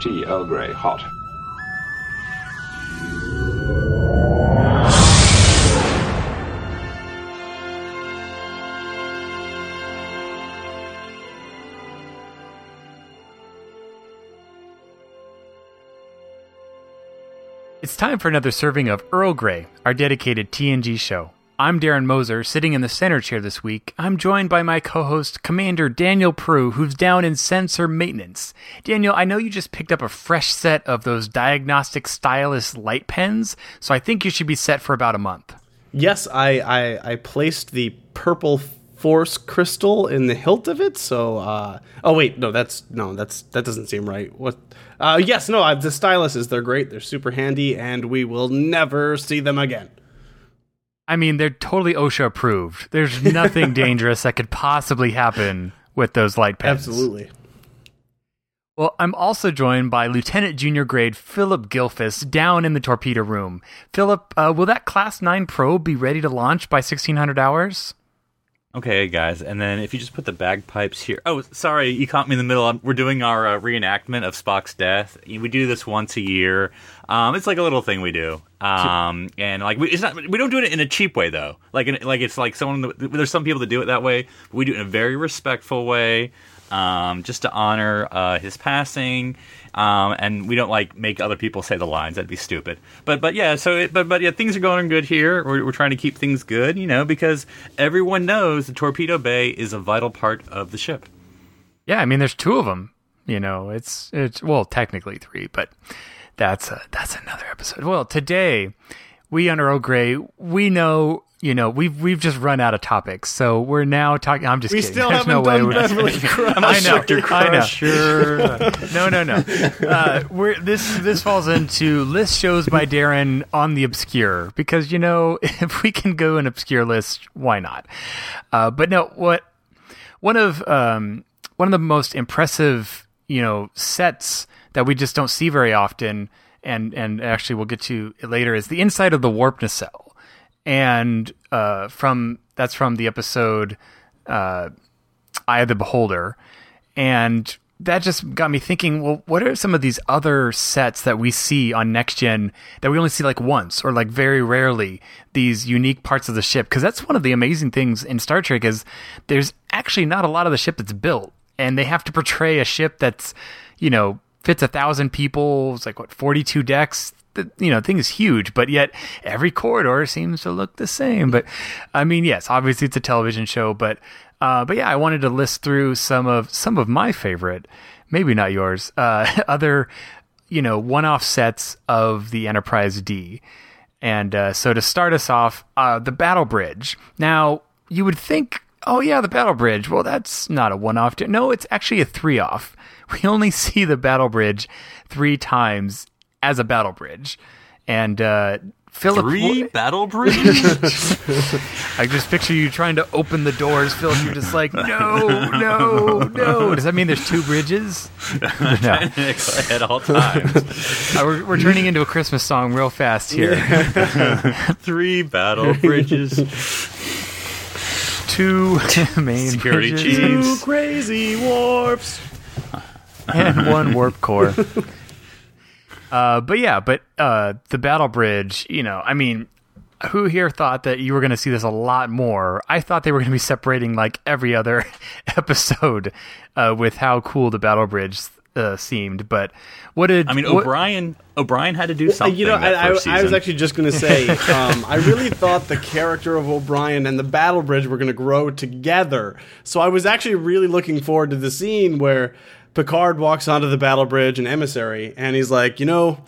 Tea Earl Grey, hot. It's time for another serving of Earl Grey, our dedicated TNG show. I'm Darren Moser, sitting in the center chair this week. I'm joined by my co host, Commander Daniel Proulx, who's down in sensor maintenance. Daniel, I know you just picked up a fresh set of those diagnostic stylus light pens, so I think you should be set for about a month. Yes, I, I, I placed the purple force crystal in the hilt of it. So, uh, oh wait, no, that's no, that's that doesn't seem right. What? Uh, yes, no, uh, the styluses they're great. They're super handy, and we will never see them again. I mean, they're totally OSHA approved. There's nothing dangerous that could possibly happen with those light pens. Absolutely. Well, I'm also joined by Lieutenant Junior Grade Phillip Gilfus down in the torpedo room. Phillip, uh, will that Class 9 probe be ready to launch by 1600 hours? Okay, guys, and then if you just put the bagpipes here. Oh, sorry, you caught me in the middle. We're doing our uh, reenactment of Spock's death. We do this once a year. Um, it's like a little thing we do, um, and like we, it's not. We don't do it in a cheap way though. Like, in, like it's like someone. There's some people that do it that way. But we do it in a very respectful way, um, just to honor uh, his passing. Um, and we don't like make other people say the lines. That'd be stupid. But but yeah, so it, but but yeah, things are going good here. We're, we're trying to keep things good, you know, because everyone knows the torpedo bay is a vital part of the ship. Yeah, I mean, there's two of them. You know, it's it's well, technically three, but that's a, that's another episode. Well, today we on Earl Grey, we know you know, we've we've just run out of topics, so we're now talking. I'm just We kidding. still There's haven't no way done we- Beverly Crush. I know, Dr. I know. Crusher. no, no, no. Uh, we're, this this falls into list shows by Darren on the obscure because you know if we can go an obscure list, why not? Uh, but no, what one of um, one of the most impressive you know sets that we just don't see very often, and and actually we'll get to it later is the inside of the warp nacelle and uh, from that's from the episode uh, Eye of the Beholder, and that just got me thinking. Well, what are some of these other sets that we see on Next Gen that we only see like once or like very rarely? These unique parts of the ship, because that's one of the amazing things in Star Trek is there's actually not a lot of the ship that's built, and they have to portray a ship that's you know fits a thousand people. It's like what forty two decks the you know thing is huge, but yet every corridor seems to look the same. But I mean, yes, obviously it's a television show, but uh, but yeah, I wanted to list through some of some of my favorite, maybe not yours, uh, other you know one-off sets of the Enterprise D. And uh, so to start us off, uh, the Battle Bridge. Now you would think, oh yeah, the Battle Bridge. Well, that's not a one-off. No, it's actually a three-off. We only see the Battle Bridge three times as a battle bridge. And uh, Phillip, Three wh- battle bridge. I just picture you trying to open the doors, Phillip. You're just like, no, no, no. Does that mean there's two bridges? no. at all times. Uh, we're, we're turning into a Christmas song real fast here. Three battle bridges. Two main Security bridges chiefs. Two crazy warps. And one warp core. Uh, but yeah, but uh, the battle bridge, you know, I mean, who here thought that you were going to see this a lot more? I thought they were going to be separating like every other episode uh, with how cool the battle bridge uh, seemed. But what did I mean, what- O'Brien. O'Brien had to do something. you know, that I, I, first I was actually just going to say, um, I really thought the character of O'Brien and the Battle Bridge were going to grow together. So I was actually really looking forward to the scene where Picard walks onto the Battle Bridge and Emissary, and he's like, you know,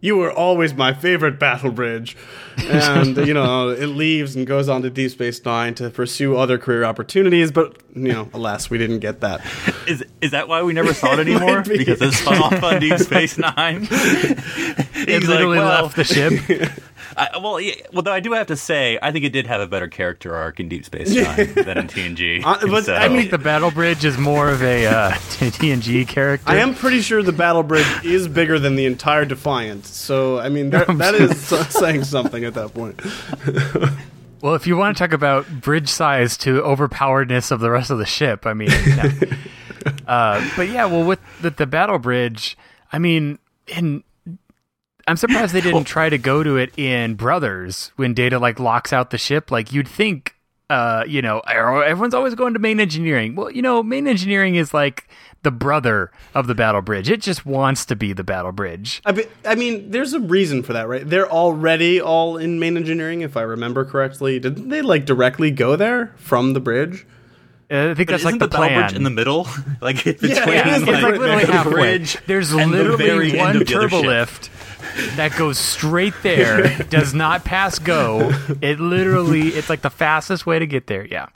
you were always my favorite battle bridge. And, you know, it leaves and goes on to Deep Space Nine to pursue other career opportunities. But, you know, alas, we didn't get that. Is is that why we never saw it anymore? might be. because it spun off on Deep Space Nine. It He's literally like, well, left the ship. I, well, yeah, well, though I do have to say, I think it did have a better character arc in Deep Space Nine than in TNG. Uh, but, So- I mean, the battle bridge is more of a uh, TNG character. I am pretty sure the battle bridge is bigger than the entire Defiant. So, I mean, that, that is saying something at that point. Well, if you want to talk about bridge size to overpoweredness of the rest of the ship, I mean, no. uh, but yeah, well, with the, the battle bridge, I mean, in I'm surprised they didn't try to go to it in Brothers when Data like locks out the ship. Like you'd think, uh, you know, everyone's always going to main engineering. Well, you know, main engineering is like the brother of the battle bridge. It just wants to be the battle bridge. I, be, I mean, there's a reason for that, right? They're already all in main engineering, if I remember correctly. Didn't they like directly go there from the bridge? Uh, I think But that's like the, the, plan. bridge in the middle, like between Yeah, it's like, literally the halfway. bridge There's and the literally very end one of the other turbo ship. lift that goes straight there, does not pass go. It literally, it's like the fastest way to get there. Yeah.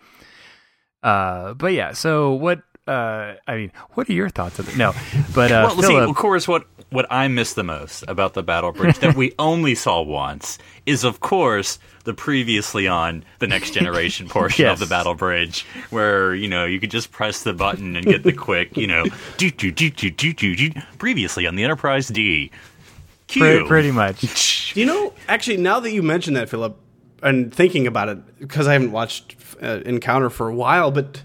Uh, but yeah. So what? Uh, I mean, what are your thoughts on it? No, but uh, well, see, of course, what what I miss the most about the battle bridge that we only saw once is, of course, the previously on the next generation portion Yes. of the battle bridge, where you know you could just press the button and get the quick, you know, do do do do do do do. Previously on the Enterprise D. Q. pretty, pretty much. You know, actually, now that you mention that, Phillip, and thinking about it, because I haven't watched uh, Encounter for a while, but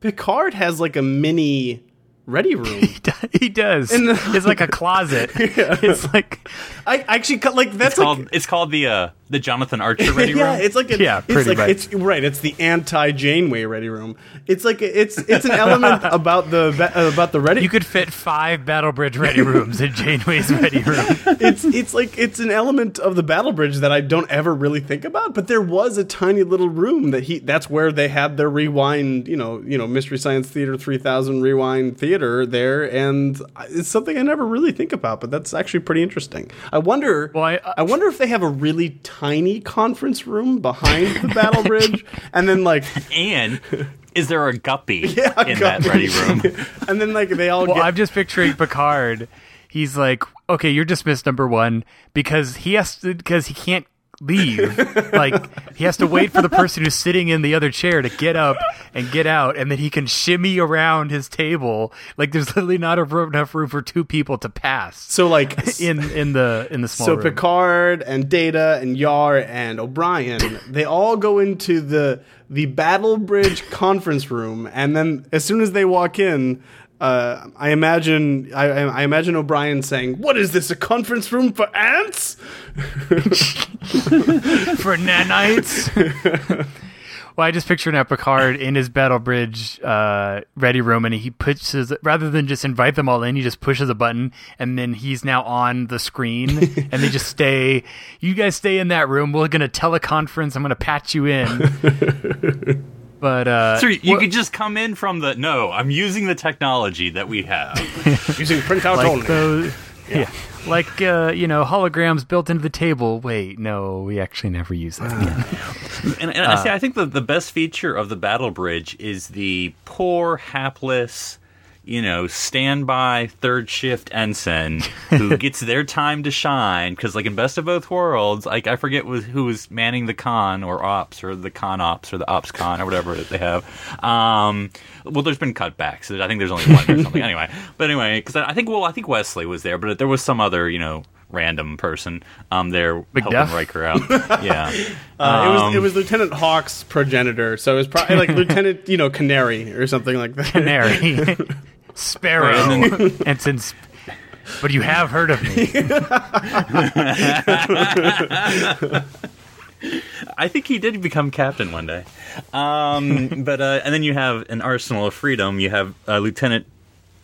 Picard has like a mini ready room. he does. The- it's like a closet. It's like I actually cut like that's It's called like. it's called the uh the Jonathan Archer ready yeah, room. it's like a, Yeah, it's pretty like much. it's right. It's the anti Janeway ready room. It's like it's it's an element about the uh, about the ready. you could fit five battle bridge ready rooms in Janeway's ready room. it's it's like it's an element of the battle bridge that I don't ever really think about. But there was a tiny little room that he that's where they had their rewind, you know, you know, Mystery Science Theater three thousand rewind theater there, and it's something I never really think about. But that's actually pretty interesting. I wonder. Well, I- uh, I wonder if they have a really tiny conference room behind the battle bridge, and then like and is there a guppy Yeah, in that ready room? and then like they all Well, get I'm just picturing Picard. He's like, okay, you're dismissed number one because he has to because he can't leave. like he has to wait for the person who's sitting in the other chair to get up and get out, and then he can shimmy around his table. Like there's literally not enough room for two people to pass so like in in the in the small so room. Picard and Data and Yar and O'Brien, they all go into the the Battle Bridge conference room, and then as soon as they walk in, uh, I imagine I, I imagine O'Brien saying, "What is this? A conference room for ants?" for nanites. well, I just picture now Picard in his Battle Bridge uh, ready room, and he pushes rather than just invite them all in, he just pushes a button, and then he's now on the screen, and they just stay. You guys stay in that room. We're gonna teleconference. I'm gonna patch you in. But uh, So you what- could just come in from the no. I'm using the technology that we have. Using printout like only. those, yeah. like uh, you know holograms built into the table. Wait, no, we actually never use that. And, and I say, I think the, the best feature of the battle bridge is the poor, hapless, you know, standby third shift ensign who gets their time to shine. Because, like in Best of Both Worlds, like I forget who was manning the con or ops or the con ops or the ops con or whatever they have. Um, well, there's been cutbacks. I think there's only one or something. Anyway, but anyway, because I, I think well, I think Wesley was there, but there was some other, you know. Random person um there helping Riker out. Yeah. Uh, it was Um, it was Lieutenant Hawk's progenitor, so it was probably like Lieutenant you know Canary or something like that. Canary, Sparrow, and and since. But you have heard of me. I think he did become captain one day. Um, but uh, and then you have an arsenal of freedom. You have uh, Lieutenant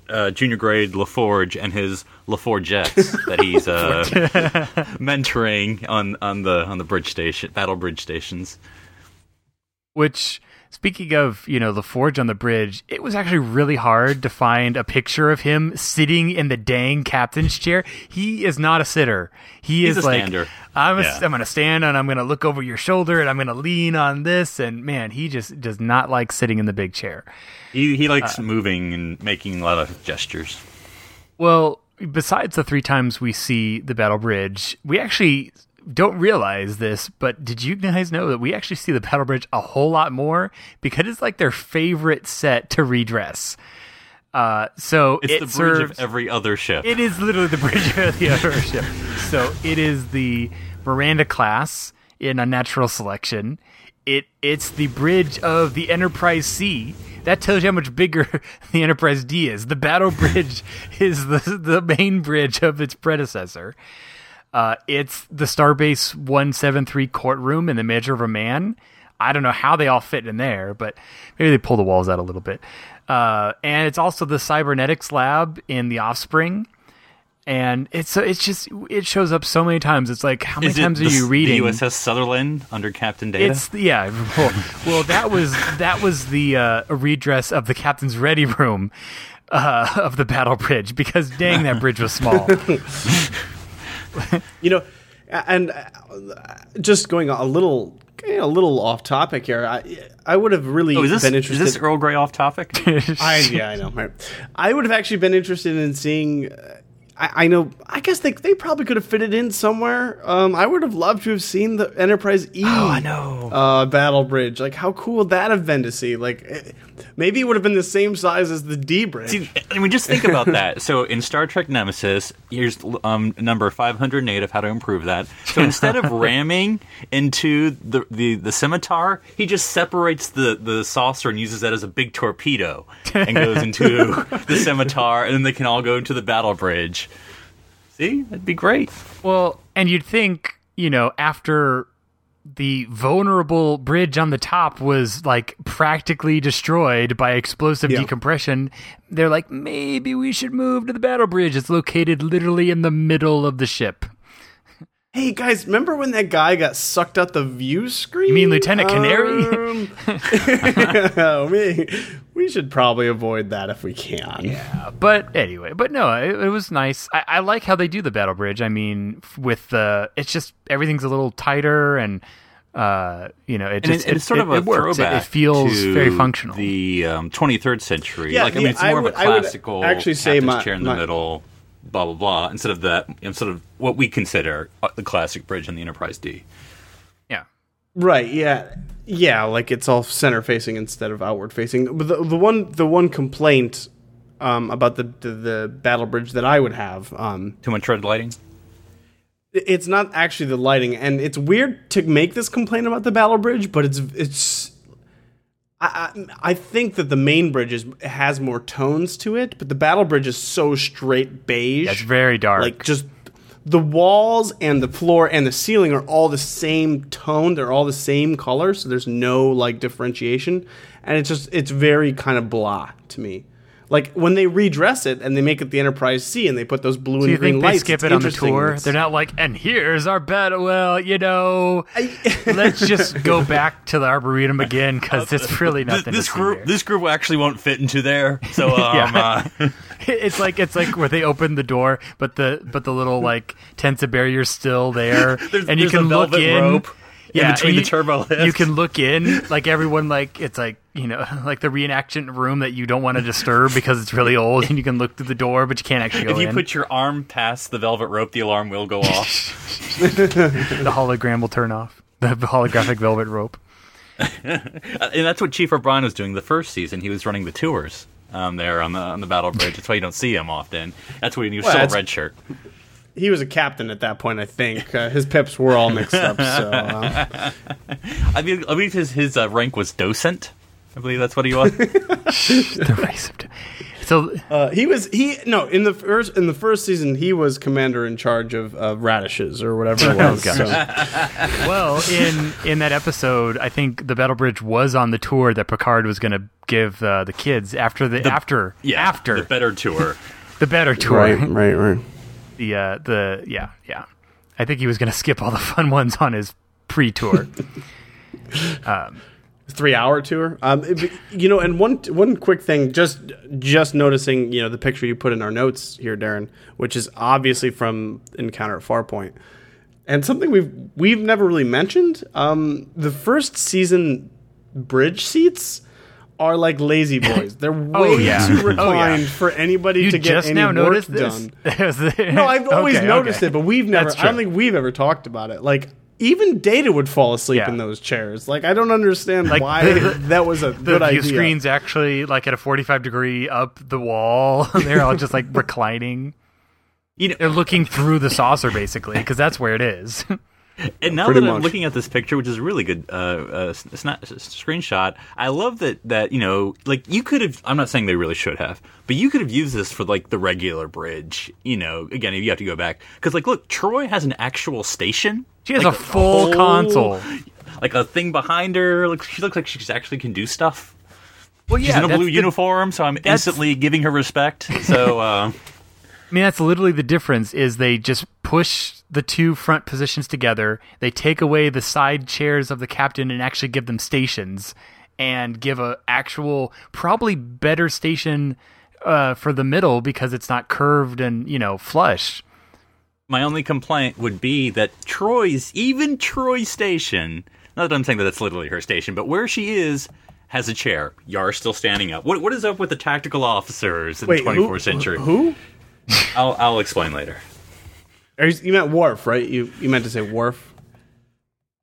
uh, Junior Grade LaForge and his LaForgettes that he's uh, mentoring on, on the on the bridge station, battle bridge stations. Which Speaking of, you know, the forge on the bridge, it was actually really hard to find a picture of him sitting in the dang captain's chair. He is not a sitter. He He's is a like, stander. I'm, a, Yeah. I'm going to stand and I'm going to look over your shoulder and I'm going to lean on this. And man, he just does not like sitting in the big chair. He he likes Uh, moving and making a lot of gestures. Well, besides the three times we see the battle bridge, we actually don't realize this, but did you guys know that we actually see the battle bridge a whole lot more because it's like their favorite set to redress. Uh, so It's it the bridge serves, of every other ship. It is literally the bridge of the other ship. So it is the Miranda class in Unnatural Selection. It it's the bridge of the Enterprise C. That tells you how much bigger the Enterprise D is. The Battle Bridge is the the main bridge of its predecessor. Uh, it's the Starbase 173 courtroom in the Measure of a Man. I don't know how they all fit in there, but maybe they pull the walls out a little bit. Uh, and it's also the cybernetics lab in the Offspring. And it's it's just it shows up so many times. It's like how many times are you reading? The USS Sutherland under Captain Data? It's yeah. Well, well, that was that was the uh, redress of the captain's ready room uh, of the battle bridge because dang, that bridge was small. You know, and uh, just going a little, a little off topic here. I, I would have really oh, is this, been is interested. this Earl Grey off topic? I yeah, I know. Right. I would have actually been interested in seeing. Uh, I, I know. I guess they they probably could have fit it in somewhere. Um, I would have loved to have seen the Enterprise E. Oh, I know. Uh, battle bridge. Like, how cool would that have been to see? Like, eh, maybe it would have been the same size as the D bridge. See, I mean, just think about that. So in Star Trek Nemesis, here's um, number 508 of how to improve that. So instead of ramming into the, the, the scimitar, he just separates the, the saucer and uses that as a big torpedo and goes into the scimitar, and then they can all go into the battle bridge. See? That'd be great. Well, and you'd think, you know, after the vulnerable bridge on the top was like practically destroyed by explosive Yeah. decompression, they're like, maybe we should move to the battle bridge. It's located literally in the middle of the ship. Hey guys, remember when that guy got sucked out the view screen? You mean Lieutenant Canary? Um, we, we should probably avoid that if we can. Yeah, but anyway, but no, it, it was nice. I, I like how they do the battle bridge. I mean, with the, it's just everything's a little tighter and, uh, you know, it And just it, it's sort it, of a it works. Throwback It, feels to very functional. The um, 23rd century. Yeah, like I mean, yeah, it's I more would- of a I would classical actually say my- chair in the my- middle, blah blah blah. Instead of that, instead of what we consider uh, the classic bridge in the Enterprise D. yeah. Right. Yeah. Yeah. Like it's all center facing instead of outward facing. But the, the one the one complaint um, about the, the the battle bridge that I would have um, Too much red lighting. it's not actually the lighting, and it's weird to make this complaint about the battle bridge, but it's it's. I, I I think that the main bridge is has more tones to it, but the battle bridge is so straight beige. That's very dark. Like just the walls and the floor and the ceiling are all the same tone. They're all the same color, so there's no like differentiation, and it's just it's very kind of blah to me. Like when they redress it and they make it the Enterprise C and they put those blue Do and you green think they lights, skip it on the tour? It's- They're not like, and here's our bed. Well, you know, let's just go back to the arboretum again because it's really This, nothing. this to see group, there. this group actually won't fit into there. So um, Yeah. uh, it's like it's like where they open the door, but the but the little like tensor barrier's still there, and you can look velvet in. rope in yeah, between and the you- turbo lifts. You can look in, like everyone, like it's like you know, like the reenactment room that you don't want to disturb because it's really old, and you can look through the door, but you can't actually go in. if you in. put your arm past the velvet rope, the alarm will go off. the hologram will turn off. The holographic velvet rope. and that's what Chief O'Brien was doing the first season. He was running the tours um, there on the on the battle bridge. That's why you don't see him often. That's when he was Well, still a red shirt. He was a captain at that point, I think. Uh, his pips were all mixed up. So uh, I mean, I believe his his uh, rank was docent. I believe that's what he was. The race of. So uh, he was he no in the first in the first season he was commander in charge of uh, radishes or whatever it was. gosh. so. well, in in that episode, I think the Battle Bridge was on the tour that Picard was going to give uh, the kids after the, after Yeah, after the better tour. the better tour. Right, right, right. The uh, the yeah yeah. I think he was going to skip all the fun ones on his pre-tour. um, three hour tour. Um, it- you know, and one one quick thing, just just noticing, you know, the picture you put in our notes here, Darren, which is obviously from Encounter at Farpoint, and something we've we've never really mentioned. Um, the first season bridge seats are like lazy boys. They're oh, way Oh, yeah. too Oh, yeah. reclined for anybody You to get just any now work noticed done. No, I've always Okay, noticed okay. it, but we've never. I don't think we've ever talked about it. Like even Data would fall asleep Yeah. in those chairs. Like I don't understand Like, why the- that was a the good view idea. screen's actually like at a 45 degree up the wall. They're all just like reclining. You know, They're looking through the saucer basically because that's where it is. And now Pretty that I'm much. looking at this picture, which is a really good uh, uh, s- sna- s- screenshot, I love that that you know, like you could have. I'm not saying they really should have, but you could have used this for like the regular bridge. You know, again, if you have to go back because, like, look, Troi has an actual station. She has Like, a full whole- console. like a thing behind her. Like she looks like she actually can do stuff. Well, yeah, She's in a blue the- uniform, so I'm instantly giving her respect. So. Uh, I mean, that's literally the difference. Is they just push the two front positions together. They take away the side chairs of the captain and actually give them stations, and give a actual probably better station uh, for the middle because it's not curved and you know flush. My only complaint would be that Troi's, even Troi's station, not that I'm saying that that's literally her station, but where she is, has a chair. Yar's still standing up. What What is up with the tactical officers in Wait, the who- 24th century? Who? I'll, I'll explain later. Are you, you meant Worf, right? You you meant to say Worf.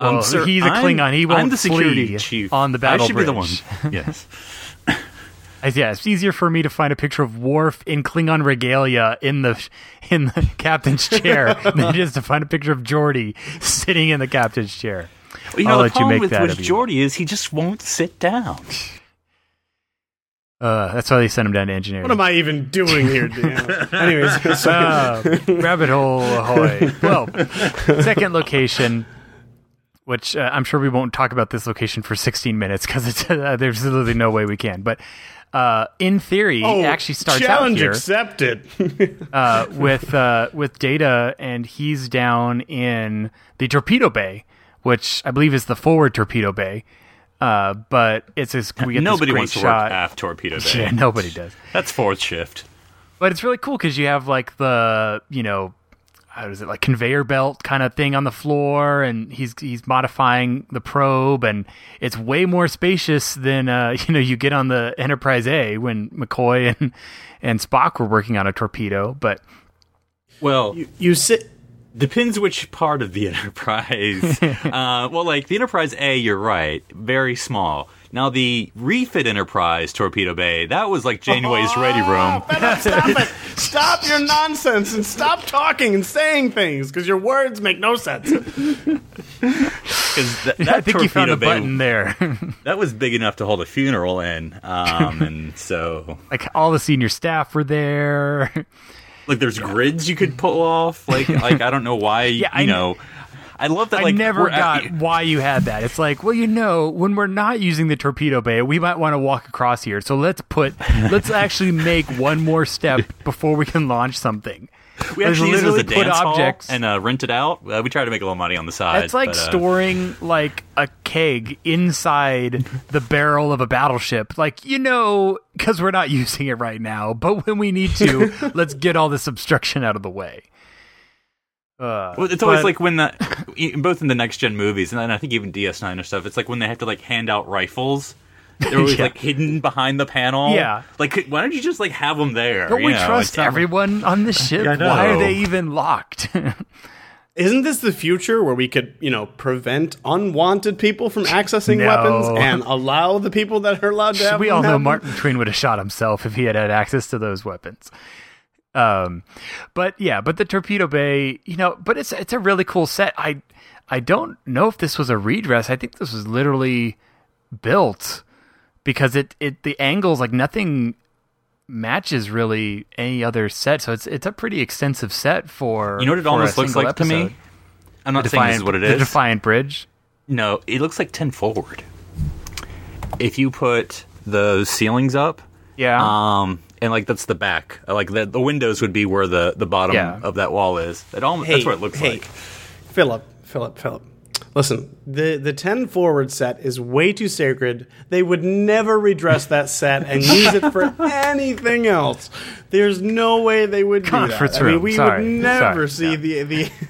Um, Oh, sir, he's a I'm- Klingon. He I'm won't the security flee chief on the battle I should be the one. yes. As- Yeah, it's easier for me to find a picture of Worf in Klingon regalia in the in the captain's chair than it is to find a picture of Geordi sitting in the captain's chair. Well, you I'll know, the let you problem make with, that with of you. Geordi is he just won't sit down. Uh, that's why they sent him down to engineering. What am I even doing here, Dan? Anyways, so, Uh, rabbit hole ahoy. Well, second location, which uh, I'm sure we won't talk about this location for 16 minutes because uh, there's literally no way we can. But uh, in theory, oh, it actually starts out challenge here accepted. uh, with uh, with Data, and he's down in the torpedo bay, which I believe is the forward torpedo bay. Uh, but it's this we get Nobody this great wants to shot. work aft torpedo bay. Yeah, nobody does. That's fourth shift. But it's really cool because you have like the you know how is it like conveyor belt kind of thing on the floor, and he's he's modifying the probe, and it's way more spacious than uh, you know you get on the Enterprise A when McCoy and and Spock were working on a torpedo. But Well, you sit. Depends which part of the Enterprise. uh, well, like the Enterprise A, you're right, very small. Now the refit Enterprise torpedo bay, that was like Janeway's ready room. Stop it! Stop your nonsense and stop talking and saying things because your words make no sense. Because th- that I think you found torpedo a bay, button there. that was big enough to hold a funeral in, um, and so like all the senior staff were there. Like there's grids you could pull off. Like like I don't know why Yeah, you I- know. I love that. I never we're at- got why you had that. It's like, well, you know, when we're not using the torpedo bay, we might want to walk across here. So let's put, let's actually make one more step before we can launch something. we actually use it as a literally put hall objects- and uh, rent it out. Uh, we try to make a little money on the side. It's like but, uh, storing like a keg inside the barrel of a battleship. Like, you know, because we're not using it right now, but when we need to, let's get all this obstruction out of the way. Uh, Well, it's always but- like when the both in the next gen movies, and I think even DS9 or stuff. It's like when they have to like hand out rifles. They're always Yeah. like hidden behind the panel. Yeah. like why don't you just like have them there? Don't we know? trust It's not- everyone on the ship? I Why are they even locked? Isn't this the future where we could, you know, prevent unwanted people from accessing No. weapons and allow the people that are allowed to have we them all know have them? Martin Tween would have shot himself if he had had access to those weapons. Um, but yeah, but the torpedo bay, you know, but it's it's a really cool set. I I don't know if this was a redress. I think this was literally built because it it the angles like nothing matches really any other set. So it's it's a pretty extensive set for You know what it almost looks single like to me? I'm not The saying this is what it is. The. Defiant Bridge. no, it looks like ten forward. If you put the ceilings up, Yeah. um, and like that's the back, like the the windows would be where the the bottom Yeah. of that wall is. It all Hey, that's what it looks hey, like. Phillip, Phillip, Phillip. Listen, the the ten forward set is way too sacred. They would never redress that set and use it for anything else. There's no way they would do Conference that. I mean, we Sorry. would never Sorry. see the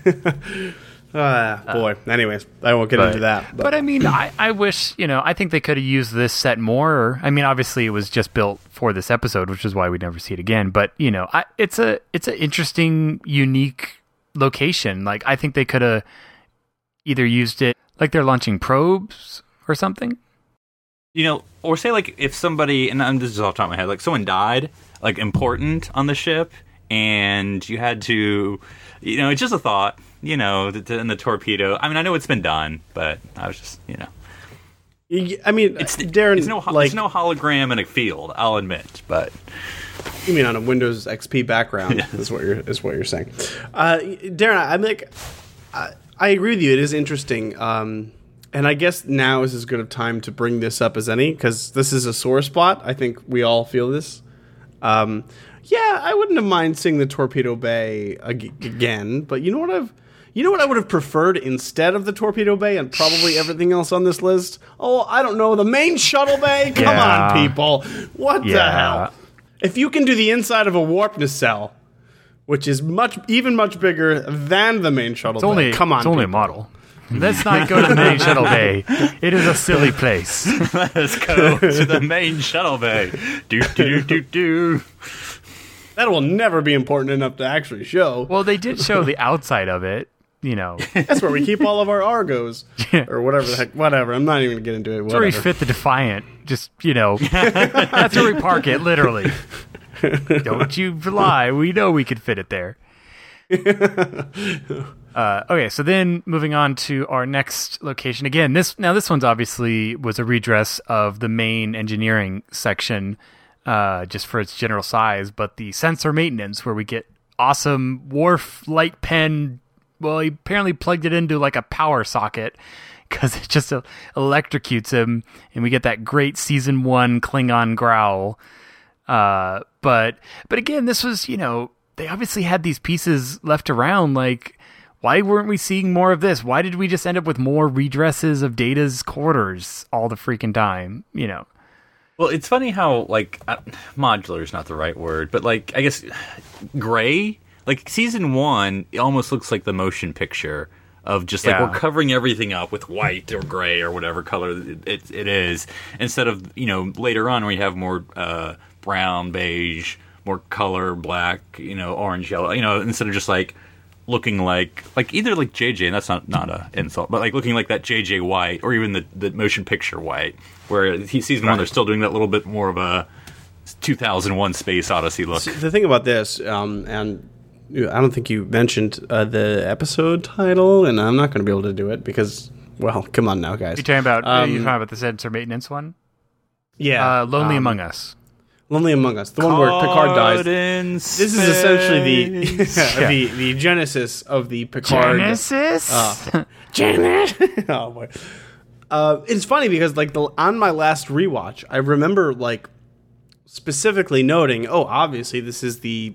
the. Ah, boy. Anyways, I won't get into that. But, I mean, I, I wish, you know, I think they could have used this set more. I mean, obviously it was just built for this episode, which is why we'd never see it again. But, you know, I, it's a it's an interesting, unique location. Like I think they could have either used it like they're launching probes or something. You know, or say like if somebody, and I'm this is off the top of my head, like someone died, like important on the ship, and you had to, you know, it's just a thought, you know, the, the, and the torpedo. I mean, I know it's been done, but I was just, you know, I mean, it's Darren, it's no, like it's no hologram in a field. I'll admit, but you mean on a Windows XP background is what you're is what you're saying. Uh, Darren, I'm like, I, I agree with you. It is interesting, um, and I guess now is as good of time to bring this up as any because this is a sore spot. I think we all feel this. Um, yeah, I wouldn't have mind seeing the Torpedo Bay ag- again, but you know what I've. You know what I would have preferred instead of the Torpedo Bay and probably everything else on this list? Oh, I don't know, the main shuttle bay? Come Yeah. on, people. What the hell? If you can do the inside of a warp nacelle, which is much even much bigger than the main shuttle It's only bay, come on, it's only a model. Let's not go to the main shuttle bay. It is a silly place. let's go to the main shuttle bay. Do do do do do. that will never be important enough to actually show. Well, they did show the outside of it. You know, That's where we keep all of our Argos or whatever the heck. Whatever. I'm not even gonna get into it. That's where we fit the Defiant. Just you know, that's where we park it. Literally. Don't you lie. We know we could fit it there. Uh, okay, so then moving on to our next location. Again, this now this one's obviously was a redress of the main engineering section, uh, just for its general size. But the sensor maintenance, where we get awesome Worf light pen. Well, he apparently plugged it into like a power socket because it just uh, electrocutes him, and we get that great season one Klingon growl. Uh, but but again, this was you know they obviously had these pieces left around. Like, why weren't we seeing more of this? Why did we just end up with more redresses of Data's quarters all the freaking time? You know, Well, it's funny how like uh, modular is not the right word, but like I guess gray. Like season one, it almost looks like the motion picture of just like Yeah. we're covering everything up with white or gray or whatever color it, it, it is, instead of you know later on we have more uh, brown, beige, more color, black, you know, orange, yellow, you know, instead of just like looking like like either like JJ, and that's not not a insult, but like looking like that JJ White or even the the motion picture White, where he season one they're still doing that little bit more of a 2001 Space Odyssey look. the thing about this, um, and I don't think you mentioned uh, the episode title, and I'm not going to be able to do it because, well, come on now, guys. you talking about Um, you talking about the sensor maintenance one? yeah, Uh, Lonely um, Among Us. Lonely Among Us, the one where Picard dies. This This is essentially the Yeah. the the genesis of the Picard. Genesis. Uh, Janet. oh boy. Uh, it's funny because like the on my last rewatch, I remember like specifically noting, oh, obviously this is the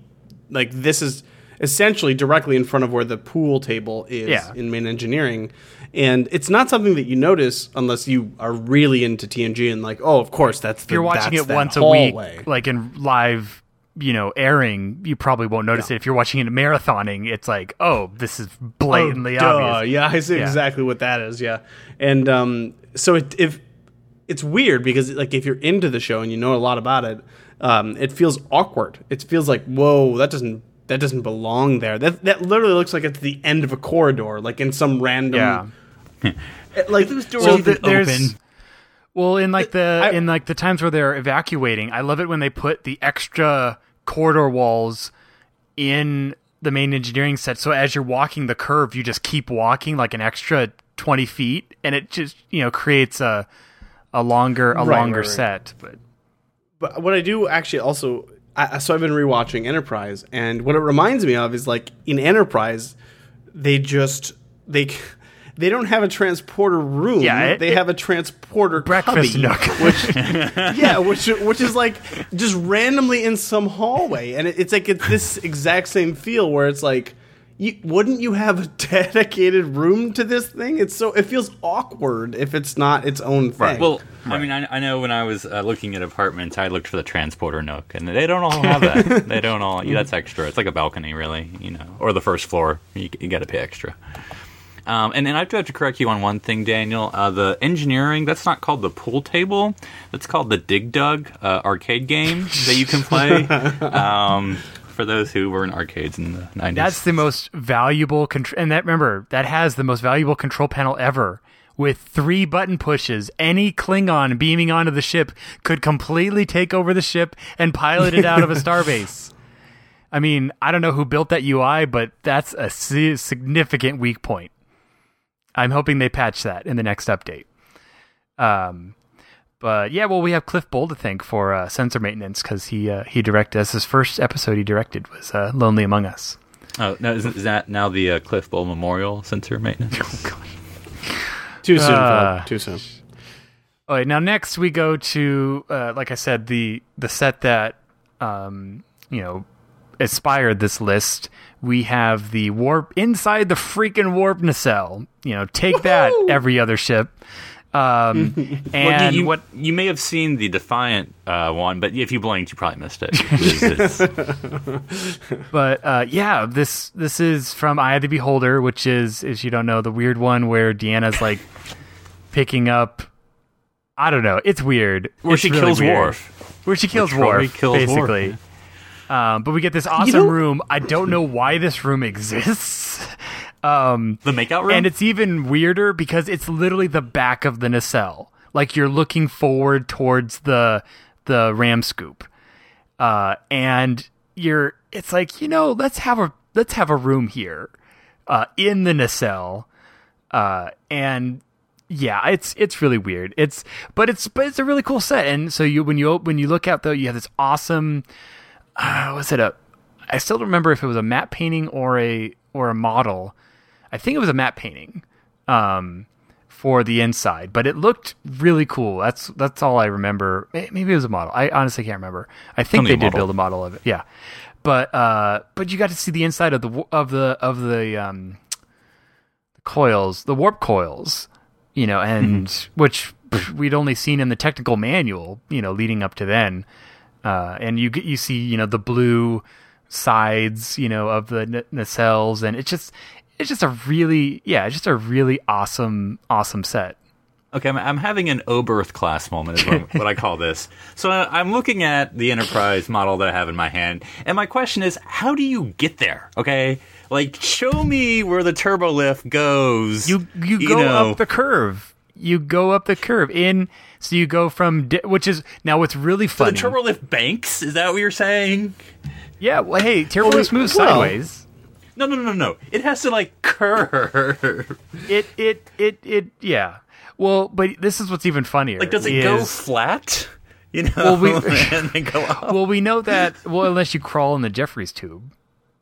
like this is essentially directly in front of where the pool table is Yeah. in main engineering. And it's not something that you notice unless you are really into TNG and like, oh, of course, that's the, if you're watching it once a week, like in live, you know, airing, you probably won't notice it. If you're watching it marathoning, it's like, oh, this is blatantly Oh, obvious. Yeah, I see Yeah. exactly what that is. Yeah, and um, so it, if it's weird because like if you're into the show and you know a lot about it, um, it feels awkward. It feels like whoa, that doesn't that doesn't belong there. That that literally looks like it's the end of a corridor, like in some random. Yeah. Like doors so even th- there's- open? Well, in like the I- in like the times where they're evacuating, I love it when they put the extra corridor walls in the main engineering set. So as you're walking the curve, you just keep walking like an extra twenty feet, and it just you know creates a a longer a Right, longer right, right. set. But But what I do actually also, I, so I've been rewatching Enterprise, and what it reminds me of is like in Enterprise, they just they they don't have a transporter room. Yeah, it- they it- have a transporter breakfast cubby, nook. which yeah, which which is like just randomly in some hallway, and it, it's like it's this exact same feel where it's like. You, wouldn't you have a dedicated room to this thing? It's so it feels awkward if it's not its own thing. Well, I mean, I, I know when I was uh, looking at apartments, I looked for the transporter nook, and they don't all have that. they don't all. Yeah, that's extra. It's like a balcony, really, you know, or the first floor. You, you got to pay extra. Um, and then I do have to correct you on one thing, Daniel. Uh, the engineering, that's not called the pool table. That's called the Dig Dug uh, arcade game that you can play. um, for those who were in arcades in the 90s. That's the most valuable control, and that remember that has the most valuable control panel ever. With three button pushes, any Klingon beaming onto the ship could completely take over the ship and pilot it out of a starbase. I mean, I don't know who built that UI, but that's a significant weak point. I'm hoping they patch that in the next update. Um, but yeah, well, we have Cliff Bole to thank for uh, sensor maintenance because he uh, he directed us. His first episode he directed was uh, Lonely Among Us. Oh, no, is, is that now the uh, Cliff Bole Memorial Sensor Maintenance? too soon, uh, Too soon. All right, now next we go to, uh, like I said, the the set that um, you know inspired this list. We have the warp inside the freaking warp nacelle. You know, take that, every other ship. Um, and Well, you, you, what you may have seen the Defiant uh, one, but if you blinked, you probably missed it. But uh, yeah, this this is from Eye of the Beholder, which is, if you don't know, the weird one where Deanna's like picking up. I don't know. It's weird. where It's she really kills weird. Worf. Where she kills Worf, kills Worf, basically. Um, but we get this awesome know- room. I don't know why this room exists. Um, The makeout room? and it's even weirder because it's literally the back of the nacelle. Like you're looking forward towards the the ram scoop, uh, and you're. It's like you know, let's have a let's have a room here, uh, in the nacelle, uh, and yeah, it's it's really weird. It's but it's but it's a really cool set. And so you when you when you look out though, you have this awesome. Uh, was it a? I still don't remember if it was a matte painting or a or a model. I think it was a matte painting um, for the inside, but it looked really cool. That's that's all I remember. Maybe it was a model. I honestly can't remember. I think they did model. build a model of it. Yeah, but uh, but you got to see the inside of the of the of the um, coils, the warp coils, you know, and which we'd only seen in the technical manual, you know, leading up to then. Uh, and you get you see, you know, the blue sides, you know, of the n- nacelles, and it's just it's just a really yeah, it's just a really awesome awesome set. Okay, I'm, I'm having an Oberth class moment, is what, what I call this. So I- I'm looking at the Enterprise model that I have in my hand, and my question is, how do you get there? Okay, like show me where the turbo lift goes. You you go know. up the curve. You go up the curve in, so you go from di- which is now what's really So funny. the turbo lift banks. Is that what you're saying? yeah, well, hey, turbo lift moves sideways. No, no, no, no. It has to like curve. It it it it yeah. Well, but this is what's even funnier. Like, does it go flat? You know, Well, we- and then go up. well, we know that. Well, unless you crawl in the Jefferies tube,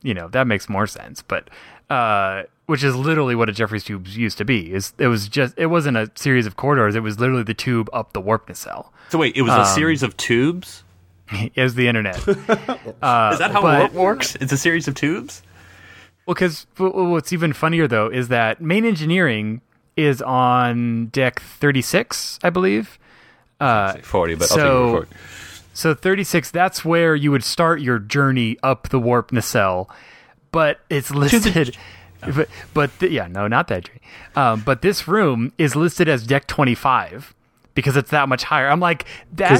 you know that makes more sense. But uh, which is literally what a Jefferies tube used to be. Is it was just it wasn't a series of corridors. It was literally the tube up the warp nacelle. So wait, it was um, a series of tubes. Is the internet. Is that how but- warp works? It's a series of tubes. Well, because what's even funnier though is that main engineering is on deck thirty six, I believe. Uh, Forty, but so- I'll take 40. So 36, that's where you would start your journey up the warp nacelle, but it's listed. But, but th- yeah, no, not that journey. Um, but this room is listed as deck 25 because it's that much higher. I'm like, that,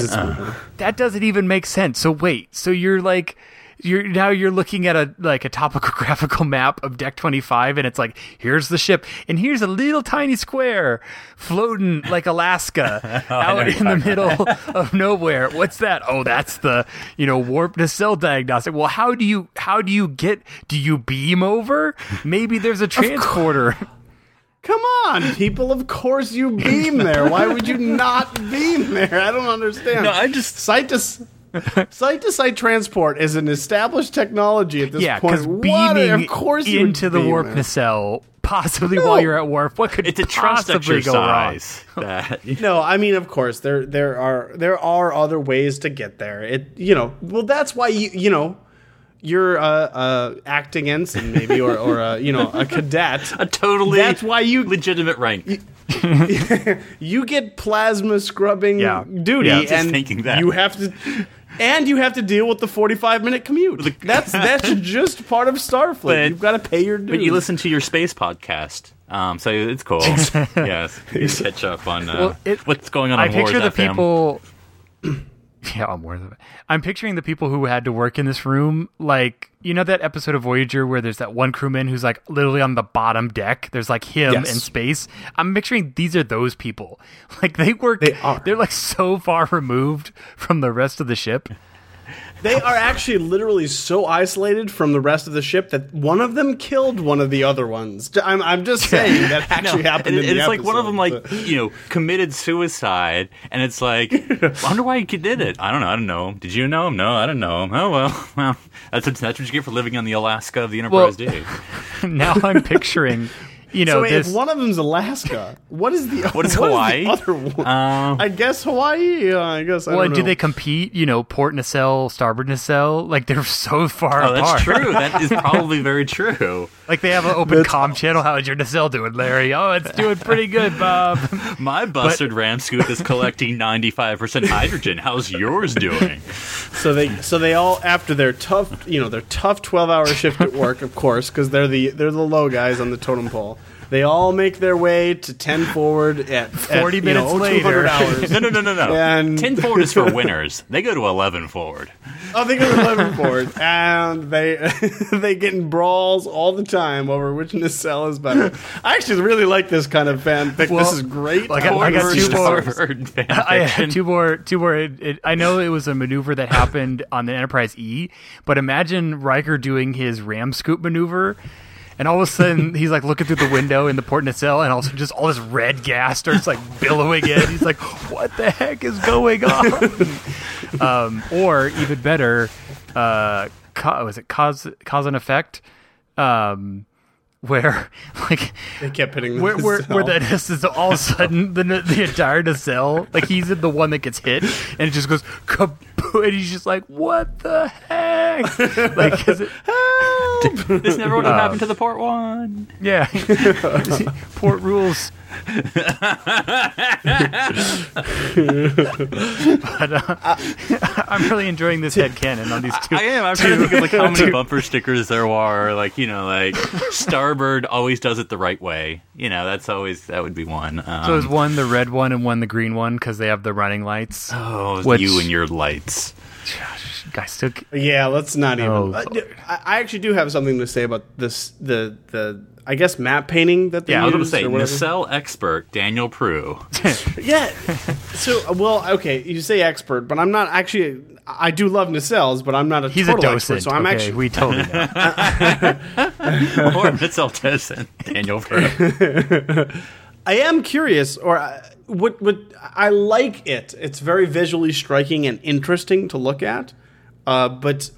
that doesn't even make sense. So wait, so you're like, you're now you're looking at a like a topographical map of deck 25 and it's like here's the ship and here's a little tiny square floating like alaska oh, out in the middle of nowhere what's that oh that's the you know warp to nacelle diagnostic well how do you how do you get do you beam over maybe there's a transporter Come on, people! Of course you beam there. Why would you not beam there? I don't understand. No, I just- site to s- site to site transport is an established technology at this yeah point. because What? beaming of course into the beam warp there. nacelle possibly while you're at warp what could It's a trust possibly go wrong exercise. No, I mean, of course, there there are there are other ways to get there. It you know, well, that's why you you know, you're uh, uh, acting ensign maybe or or uh, you know a cadet. A totally That's why you legitimate rank. you get plasma scrubbing Yeah. duty, Yeah, just and thinking that. you have to, and you have to deal with the forty-five minute commute. That's that's just part of Starfleet. But- You've got to pay your dues. But you listen to your space podcast, um, so it's cool. yes, you catch up on uh, Well, it- what's going on. I on picture Wars the FM. people. yeah, I'm worth it. I'm picturing the people who had to work in this room, like you know that episode of Voyager where there's that one crewman who's like literally on the bottom deck. There's like him Yes. in space. I'm picturing these are those people. Like they work. They are. They're like so far removed from the rest of the ship. They are actually literally so isolated from the rest of the ship that one of them killed one of the other ones. I'm, I'm just saying that actually happened. And in it- the it's like one of them, like you know, committed suicide, and it's like, I wonder why he did it. I don't know. I don't know. Did you know him? No, I don't know him. Oh well, well, that's what, that's what you get for living on the Alaska of the Enterprise D. now I'm picturing, you know, So wait, this. if one of them's Alaska, what is the What is what Hawaii? the other one? Um, I guess Hawaii. Uh, I guess. I well, don't and do they compete? You know, port nacelle, starboard nacelle. Like they're so far oh, apart. that's true. That is probably very true. Like they have an open comm channel. How's your nacelle doing, Larry? Oh, it's doing pretty good, Bob. My busted ram scoop is collecting ninety five percent hydrogen. How's yours doing? So they so they all after their tough you know their tough twelve hour shift at work of course because they're the they're the low guys on the totem pole. They all make their way to ten forward at 40 at, you know, minutes 0200 later. hours. No, no, no, no, no. And- Ten forward is for winners. They go to eleven forward. Oh, they go to eleven forward, and they they get in brawls all the time over which nacelle is better. I actually really like this kind of fanfic. Well, this is great. like, I- I got Forward two more- starboard I had two more. Two more. It, it, I know it was a maneuver that happened on the Enterprise E, but imagine Riker doing his ram scoop maneuver. And all of a sudden, he's like looking through the window in the port nacelle, and all of a sudden, just all this red gas starts like billowing in. He's like, "What the heck is going on?" um, or even better, uh, ca- was it cause cause and effect? Um, where like they kept hitting the where where, where nacelle. that is is all of a sudden the the entire nacelle like he's in the one that gets hit and it just goes kaput and he's just like what the heck like is it This never would have uh, happened to the port one. yeah port rules but uh, I'm really enjoying this head cannon on these two I am. I'm trying to think of like how many bumper stickers there are. Like you know, like Starboard always does it the right way. You know, that's always that would be one. Um, so is one the red one and one the green one because they have the running lights oh, which- you and your lights. guys still Yeah, let's not even. Oh, I, I actually do have something to say about this. The the I guess matte painting that they Yeah, I was going to say nacelle expert Daniel Proulx. Yeah. So well, okay, you say expert, but I'm not actually. I do love nacelles, but I'm not a he's a docent expert. So I'm okay, actually. we totally know. or nacelle docent Daniel Proulx. I am curious, or uh, what? What I like it. It's very visually striking and interesting to look at. Uh, but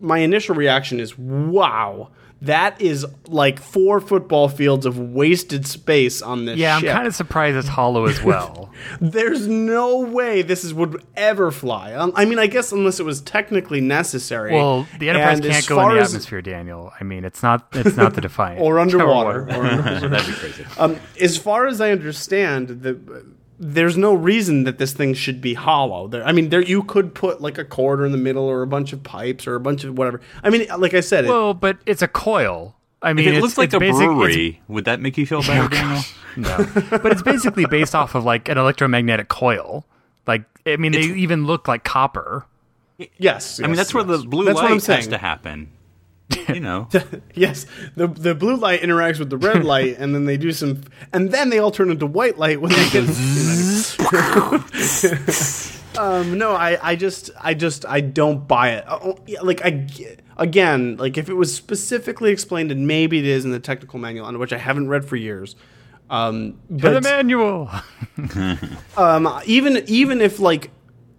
my initial reaction is, wow. That is like four football fields of wasted space on this yeah I'm kind of surprised it's hollow as well There's no way this is would ever fly. Um, I mean, I guess unless it was technically necessary. Well, the Enterprise And can't go in far the as- atmosphere, Daniel. I mean, it's not it's not the Defiant or underwater. Or or- That'd be crazy. um, as far as I understand, the, there's no reason that this thing should be hollow. There, I mean, there you could put like a quarter in the middle, or a bunch of pipes, or a bunch of whatever. I mean, like I said, it, well, but it's a coil. I mean, If it it's, looks like it's a basic- brewery, would that make you feel better, Daniel? No, but it's basically based off of like an electromagnetic coil. Like, I mean, they even look like copper. yes, I mean, yes, that's where the blue That's what light I'm has saying. to happen. You know, Yes, the the blue light interacts with the red light, and then they do some, and then they all turn into white light when they get. um, no, I, I just, I just, I don't buy it. Oh, yeah, Like I, again, like if it was specifically explained, and maybe it is in the technical manual, on which I haven't read for years. Um, To the manual. um, even even if like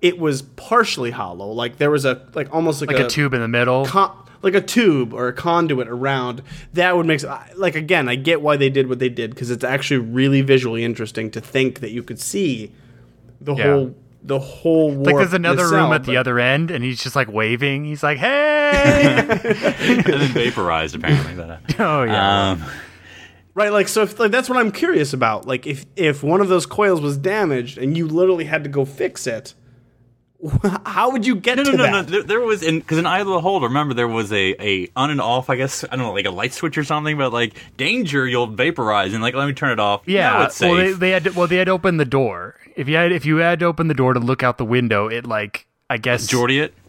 it was partially hollow, like there was a like almost like, Like a tube in the middle. con- like a tube or a conduit around that would make like again i get why they did what they did because it's actually really visually interesting to think that you could see the Yeah. whole the whole warp Like there's another nacelle, room at the other end, and he's just like waving. He's like, "Hey!" and then vaporized apparently. But, uh, oh yeah. um, Right, like so. If, like, that's what I'm curious about. Like, if if one of those coils was damaged and you literally had to go fix it, how would you get no, no, no, no. There, there was in because in Eye of the Beholder, remember there was a, a on and off. I guess I don't know, like a light switch or something. But like danger, you'll vaporize and like let me turn it off. Yeah, now it's safe. well, they, they had to, well they had to open the door. If you had if you had to open the door to look out the window, it like I guess Geordi it.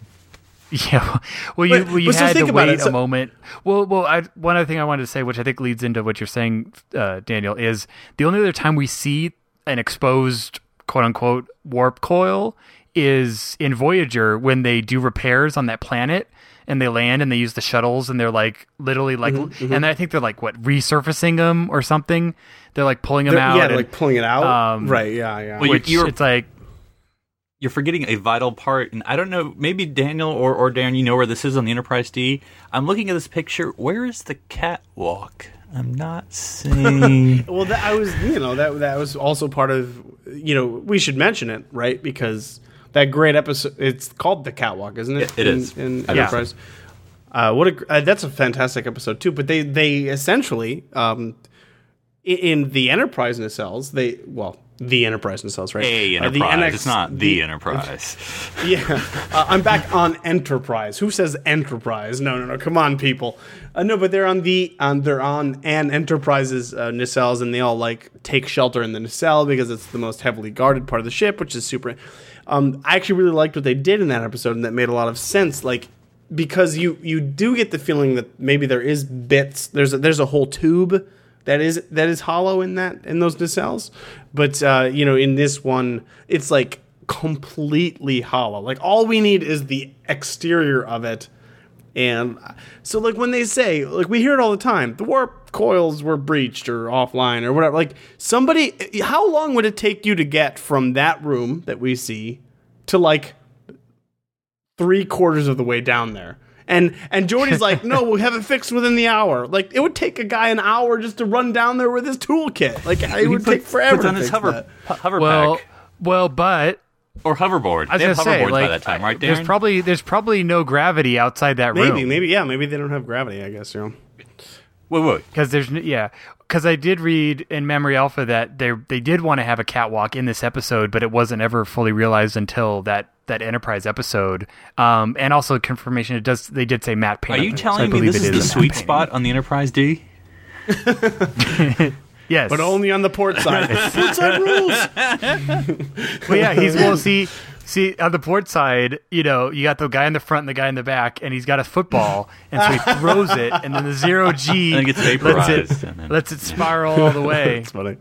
Yeah, well, you But- well, you but so had to wait it, a moment. Well, well, I, one other thing I wanted to say, which I think leads into what you're saying, uh, Daniel, is the only other time we see an exposed "quote unquote" warp coil is in Voyager when they do repairs on that planet and they land and they use the shuttles and they're like literally like, Mm-hmm, and I think they're like what resurfacing them or something. They're like pulling them They're- out. yeah, and- like pulling it out. um, right. Yeah. Yeah. Well, which you're- it's like You're forgetting a vital part, and I don't know. Maybe Daniel or or Darren, you know where this is on the Enterprise D. I'm looking at this picture. Where is the catwalk? I'm not seeing. Well, that, I was, you know, that that was also part of, you know, we should mention it, right? Because that great episode, it's called the Catwalk, isn't it? It- it in, is. in. Enterprise. Uh, what a uh, that's a fantastic episode too. But they they essentially um, i- in the Enterprise nacelles, they well the Enterprise nacelles, right? a Uh, the Enterprise. NX it's not the, Enterprise. Yeah, uh, I'm back on Enterprise. Who says Enterprise? No, no, no. Come on, people. Uh, no, but they're on the on they're on an Enterprise's uh, nacelles, and they all like take shelter in the nacelle because it's the most heavily guarded part of the ship, which is super. Um, I actually really liked what they did in that episode, and that made a lot of sense. Like because you you do get the feeling that maybe there is bits. There's a, there's a whole tube that is that is hollow in that in those nacelles, but uh, you know in this one it's like completely hollow. Like all we need is the exterior of it. And so like when they say like we hear it all the time, the warp coils were breached or offline or whatever. Like somebody how long would it take you to get from that room that we see to like three quarters of the way down there? And and Geordi's like, no, we'll have it fixed within the hour. Like it would take a guy an hour just to run down there with his toolkit. Like it would take forever. Puts to on his fix hover that. hu- hover well, pack well, but or hoverboard. I was they have gonna say, hoverboards like, by that time, right, Darren? there's probably there's probably no gravity outside that room. Maybe, maybe, yeah, maybe they don't have gravity. I guess you know. wait, wait. because there's yeah because I did read in Memory Alpha that they they did want to have a catwalk in this episode, but it wasn't ever fully realized until that that Enterprise episode. Um, and also confirmation it does they did say matte Are paint. you so telling me this is the sweet paint. spot on the Enterprise D? Yes, But only on the port side. port side rules. well, yeah, he's well. See, see on the port side, you know, you got the guy in the front and the guy in the back, and he's got a football, and so he throws it, and then the zero G And it gets lets it and then- lets it spiral all the way. It's funny.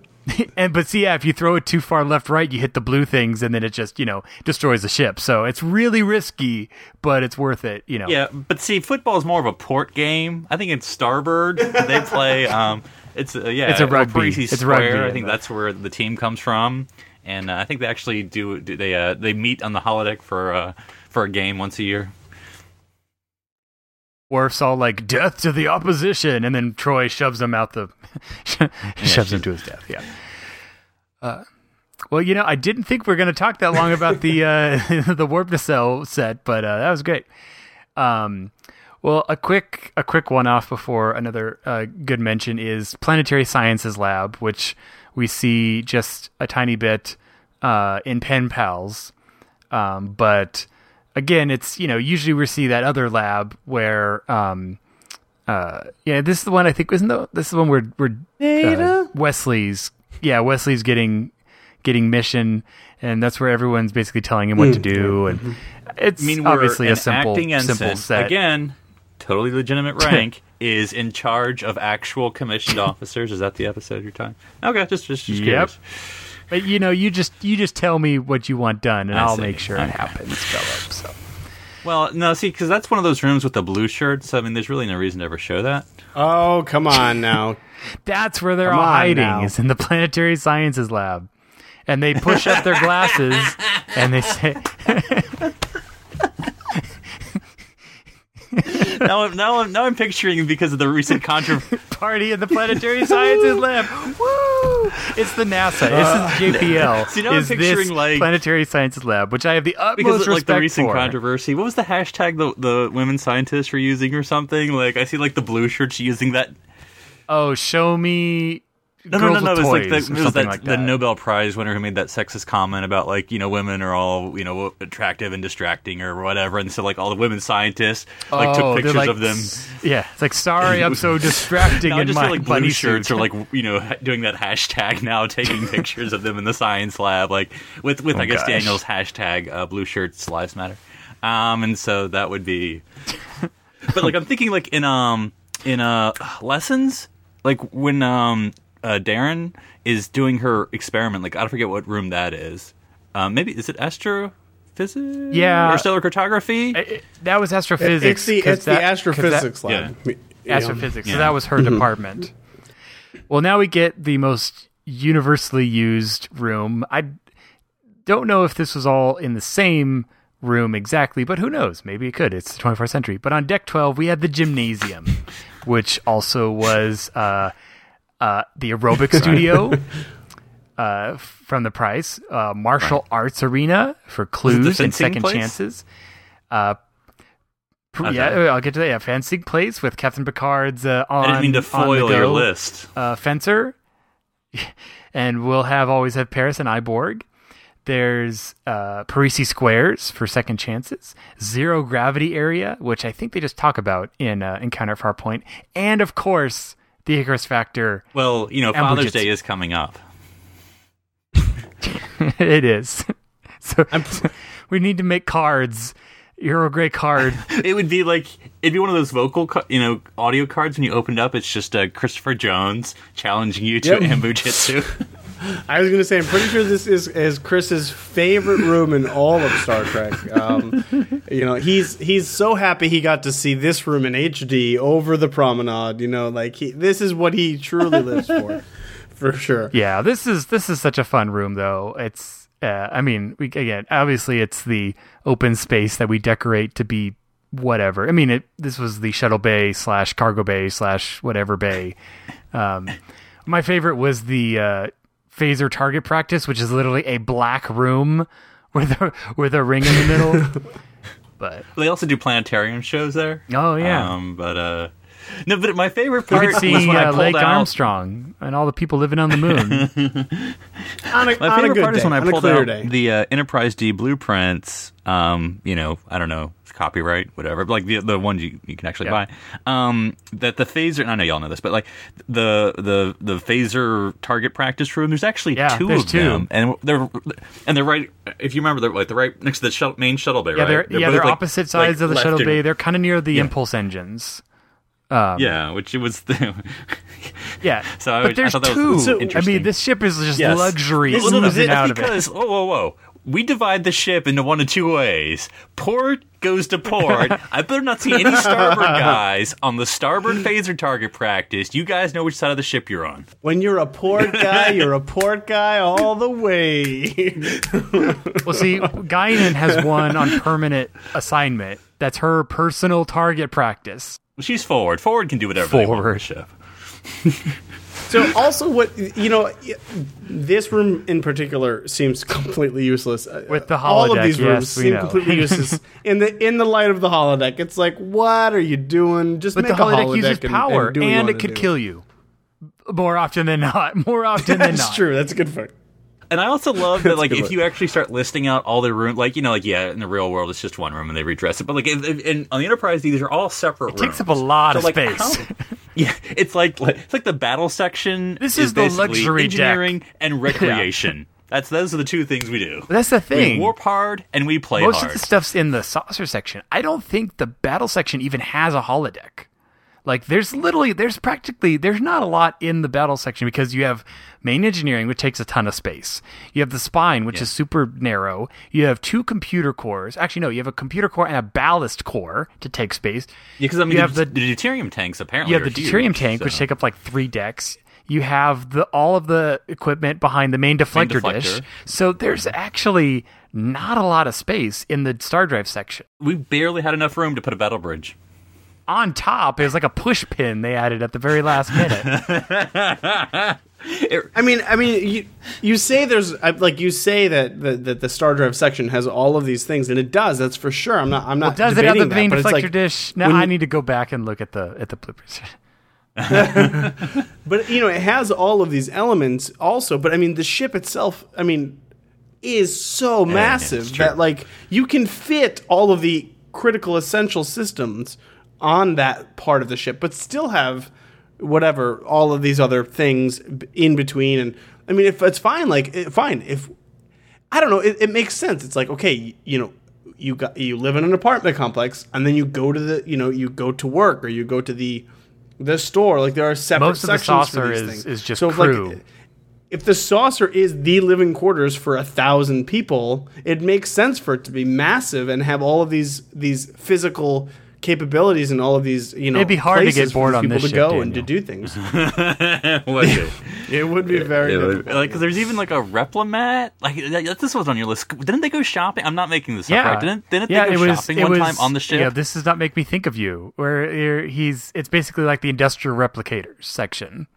and but see, yeah, if you throw it too far left, right, you hit the blue things, and then it just you know destroys the ship. So it's really risky, but it's worth it. You know. Yeah, but see, football is more of a port game. I think it's Starboard. they play. Um, it's uh, yeah, It's a rugby. Parrises It's Square. rugby, I think yeah. that's where the team comes from, and uh, I think they actually do. do they uh, they meet on the holodeck for uh, for a game once a year. Worf's all like death to the opposition, and then Troi shoves him out the shoves him to his death. Yeah. Uh, well, you know, I didn't think we are going to talk that long about the uh, the warp nacelle set, but uh, that was great. Um, well, a quick a quick one off before another uh, good mention is Planetary Sciences Lab, which we see just a tiny bit uh, in Pen Pals, um, but again, it's you know usually we see that other lab where um, uh, yeah, this is the one I think isn't the this is the one where where uh, Wesley's yeah Wesley's getting getting mission, and that's where everyone's basically telling him what to do, and it's I mean, obviously a simple acting simple set. again. Totally legitimate rank is in charge of actual commissioned officers. Is that the episode you're talking? Okay, just just, just Yep. curious. But you know, you just you just tell me what you want done, and I I'll see. make sure it happens, Philip. So. Well, no, see, because that's one of those rooms with the blue shirts. I mean, there's really no reason to ever show that. Oh, come on now. That's where they're Come all hiding. now. Is in the Planetary Sciences Lab, and they push up their glasses and they say, now, I'm, now, I'm, now I'm picturing because of the recent controversy. Party in the Planetary Sciences Lab. Woo! It's the NASA. this is uh, JPL. See, now I'm picturing, like- Planetary Sciences Lab, which I have the utmost because of, like the recent for. controversy. What was the hashtag the the women scientists were using or something? Like I see like the blue shirts using that. Oh, show me. No, no, no, no. It was like the, it was that, like the. Nobel Prize winner who made that sexist comment about like you know women are all you know attractive and distracting or whatever, and so like all the women scientists like Oh, took pictures like, of them. Yeah, it's like sorry, I'm so distracting Now I in just my feel like bunny blue shirts are like you know doing that hashtag now, taking pictures of them in the science lab, like with with Oh, I guess gosh. Daniel's hashtag uh, blue shirts lives matter. Um, and so that would be. But like I'm thinking like in um in uh lessons like when um uh, Darren is doing her experiment like I don't forget what room that is. Um, maybe is it astrophysics? Yeah. or stellar cartography. It- it- that was astrophysics. It's the 'cause it's the that- 'cause astrophysics that- lab. You know. astrophysics. Yeah. So that was her department. Well, now we get the most universally used room. I don't know if this was all in the same room exactly, but who knows? Maybe it could. It's the 21st century. But on deck 12, we had the gymnasium, which also was uh, uh, the aerobic studio. Uh, from the price, uh, martial arts arena for clues and second place? chances. Uh, Okay. yeah, I'll get to that. Yeah, fencing place with Captain Picard's uh, on. I didn't mean to foil your list. Uh, fencer, and we'll have always have Paris and Iborg. There's uh, Parrises squares for second chances, zero gravity area, which I think they just talk about in uh, Encounter Farpoint, and of course the Icarus Factor. Well, you know, Father's Day is coming up. it is. So we need to make cards, Earl Grey card. It would be like it'd be one of those vocal, ca- you know, audio cards. When you opened up, it's just uh, Christopher Jones challenging you to Yep. Anbo-jytsu. I was going to say, I'm pretty sure this is, is Chris's favorite room in all of Star Trek. Um, you know, he's he's so happy he got to see this room in HD over the promenade. You know, like he, this is what he truly lives for, for sure. Yeah, this is this is such a fun room though. It's uh, I mean, we again, obviously it's the open space that we decorate to be whatever. I mean, it this was the shuttle bay slash cargo bay slash whatever bay. Um, my favorite was the uh, phaser target practice, which is literally a black room with a with a ring in the middle. but they also do planetarium shows there. oh yeah, Um, but uh, no, but my favorite you part could was see when I uh, pulled Lake out. Armstrong and all the people living on the moon. On a, My on a favorite good part day, is when I on pulled out day. the uh, Enterprise D blueprints. Um, you know, I don't know, copyright, whatever. Like the the ones you, you can actually Yeah. buy. Um, that the phaser. and I know y'all know this, but like the the the phaser target practice room. There's actually Yeah, two there's of two. them, and they're and they're right. If you remember, they're like they're right next to the shuttle, main shuttle bay. yeah, they're right? yeah both, they're like- opposite sides like of the left shuttle and- bay. They're kind of near the Yeah. impulse engines. Um, yeah, which it was the. Yeah, So I but was- I there's thought that was two. so I mean, this ship is just Yes. luxury This- Well, no, no, oozing that's out of it. because whoa, whoa, whoa. We divide the ship into one of two ways. Port goes to port. I better not see any starboard guys on the starboard phaser target practice. You guys know which side of the ship you're on. When you're a port guy, you're a port guy all the way. Well, see, Guinan has one on permanent assignment. That's her personal target practice. She's forward. Forward can do whatever they want Forward. ship. So also, what you know, this room in particular seems completely useless. Uh, With the holodeck, all of these rooms yes, seem know. completely useless in the in the light of the holodeck. It's like, what are you doing? Just But make the a holodeck holodeck uses and, power, and, and, it could do. kill you. More often than not. More often than That's not. true. That's a good point. And I also love that, like, if one. you actually start listing out all the rooms, like, you know, like, yeah, in the real world, it's just one room and they redress it. But, like, in, in, on the Enterprise, these are all separate rooms. It takes up a lot So, of like, space. how- yeah, it's like, like it's like the battle section. This is the basically luxury deck. engineering and recreation. That's those are the two things we do. That's the thing. We warp hard and we play Most hard. of the stuff's in the saucer section. I don't think the battle section even has a holodeck. Like there's literally there's practically there's not a lot in the battle section because you have main engineering which takes a ton of space. You have the spine which is super narrow. You have two computer cores. Actually no, you have a computer core and a ballast core to take space. Yeah, because I mean, you the, have the- the deuterium tanks apparently. You have the huge, deuterium tank, which take up like three decks. You have the all of the equipment behind the main deflector, dish. deflector. So there's actually not a lot of space in the star drive section. we barely had enough room to put a battle bridge. On top. is like a push pin they added at the very last minute. I mean, I mean, you you say there's like you say that the, that the Star Drive section has all of these things, and it does. That's for sure. I'm not. I'm not. Does it have the that, main but deflector like- dish? Now I need to go back and look at the at the bloopers. But you know, it has all of these elements also. But I mean, the ship itself, I mean, is so massive it's true. that like you can fit all of the critical essential systems on that part of the ship, but still have whatever all of these other things in between. And I mean, if it's fine, like it, fine. If I don't know, it, it makes sense. It's like okay, you know. You got you live in an apartment complex, and then you go to the you know you go to work or you go to the the store. Like there are separate Most of the sections for saucer these is- things. is just so if, crew. Like, if the saucer is the living quarters for a thousand people, it makes sense for it to be massive and have all of these these physical capabilities and all of these you know. It'd be hard to get places for bored on people this to ship, go and to do things. Would it? it would be very It would- difficult. like, 'cause there's even like a replimat. Like that, this was on your list. Didn't they go shopping? I'm not making this Yeah, up. Right? Didn't didn't yeah, they it go was, shopping it one was, time on the ship? Yeah, this does not make me think of you. Where you're- he's, it's basically like the industrial replicators section,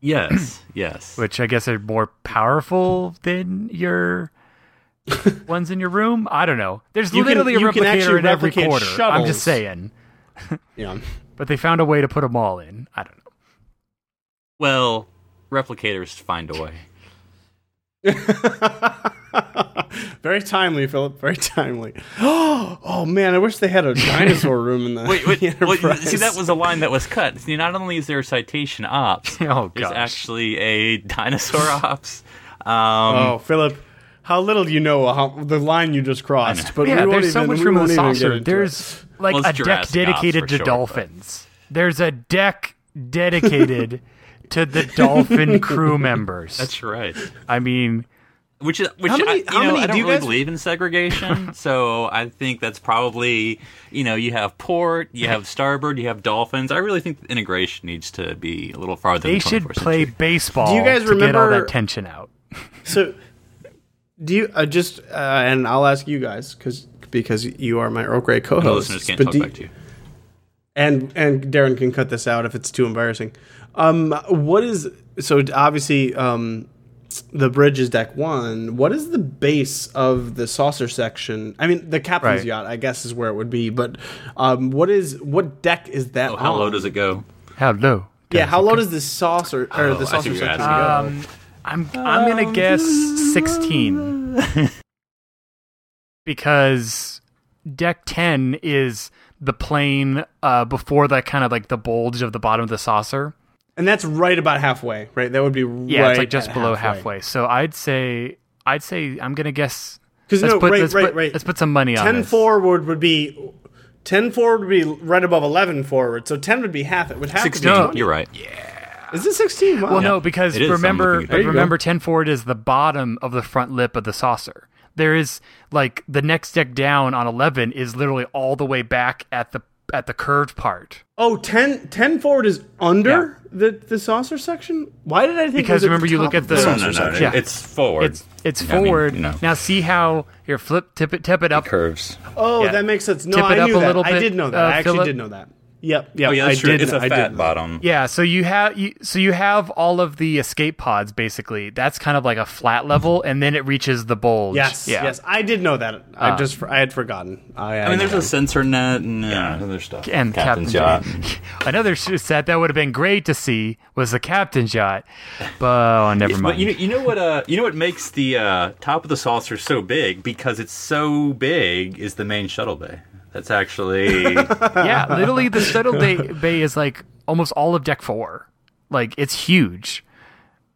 yes, yes. which I guess are more powerful than your ones in your room. I don't know. There's You literally you a replicator in every replicate quarter. I'm just saying, Yeah. but they found a way to put them all in. I don't know. Well, replicators find a way. Very timely, Philip. Very timely. Oh man, I wish they had a dinosaur room in the. Wait, wait, wait see that was a line that was cut. See, not only is there a citation ops, Oh, there's gosh. actually a dinosaur ops. Um, Oh, Philip, how little do you know how, the line you just crossed. But yeah, we won't there's so even- much room in the even get saucer. into it. There's like Well, a it's deck dedicated to sure, dolphins. There's a deck dedicated to the dolphin crew members. that's right. I mean, Which is which How many- I, you how know many- I do don't you really guys- believe in segregation, so I think that's probably you know you have port, you have starboard, you have dolphins. I really think integration needs to be a little farther. they than should play century. baseball Do you guys to get all remember- that tension out. So, do you uh, just uh, and I'll ask you guys because because you are my Earl Grey co-host. listeners can't but talk do- back to you. and and Darren can cut this out if it's too embarrassing. Um, what is so obviously um, the bridge is deck one. What is the base of the saucer section? I mean, the captain's Right. yacht, I guess, is where it would be. But um, what is what deck is that? Oh, how on? low does it go? How low? Yeah, how low does the saucer or Oh, the saucer section asking. go? Um, I'm I'm gonna guess sixteen because deck ten is the plane uh, before that kind of like the bulge of the bottom of the saucer. and that's right about halfway, right? That would be Yeah, right it's like just at below halfway. So I'd say I'd say I'm gonna guess. Because Let's no, put right, let's right, put, right. let's put some money on 10 this. forward would be 10 forward would be right above 11 forward. So 10 would be half it. Would have to be Sixteen. 20. You're right. Is it 16? Wow. Well, no, because It is, remember, looking at There you go. remember, ten forward is the bottom of the front lip of the saucer. There is like the next deck down on eleven is literally all the way back at the at the curved part. Oh, 10, 10 forward is under the, the saucer section? Why did I think Because it was remember at you top look at of the- No, saucer no, no, no. section? Yeah. It's forward. It's it's I mean, forward. you know. Now see how here flip tip it tip it up. curves. Oh, Yeah. that makes sense. No, Tip it I up knew a that. little I bit, did know that. uh, I actually Philip. did know that. Yep, yep. Oh yeah, I true. did. It's a I fat did. bottom. Yeah, so you have you, so you have all of the escape pods basically. That's kind of like a flat level, and then it reaches the bulge. Yes, yeah. yes. I did know that. I Uh, just I had forgotten. I, I mean, there's a sensor net and uh, other stuff. and Captain's Captain's yacht. Another sh- set that would have been great to see was the Captain's yacht, but oh, never But mind. you know, you know what? Uh, you know what makes the uh, top of the saucer so big? Because it's so big, is the main shuttle bay. That's actually yeah, literally the shuttle bay, bay is like almost all of deck four. Like it's huge.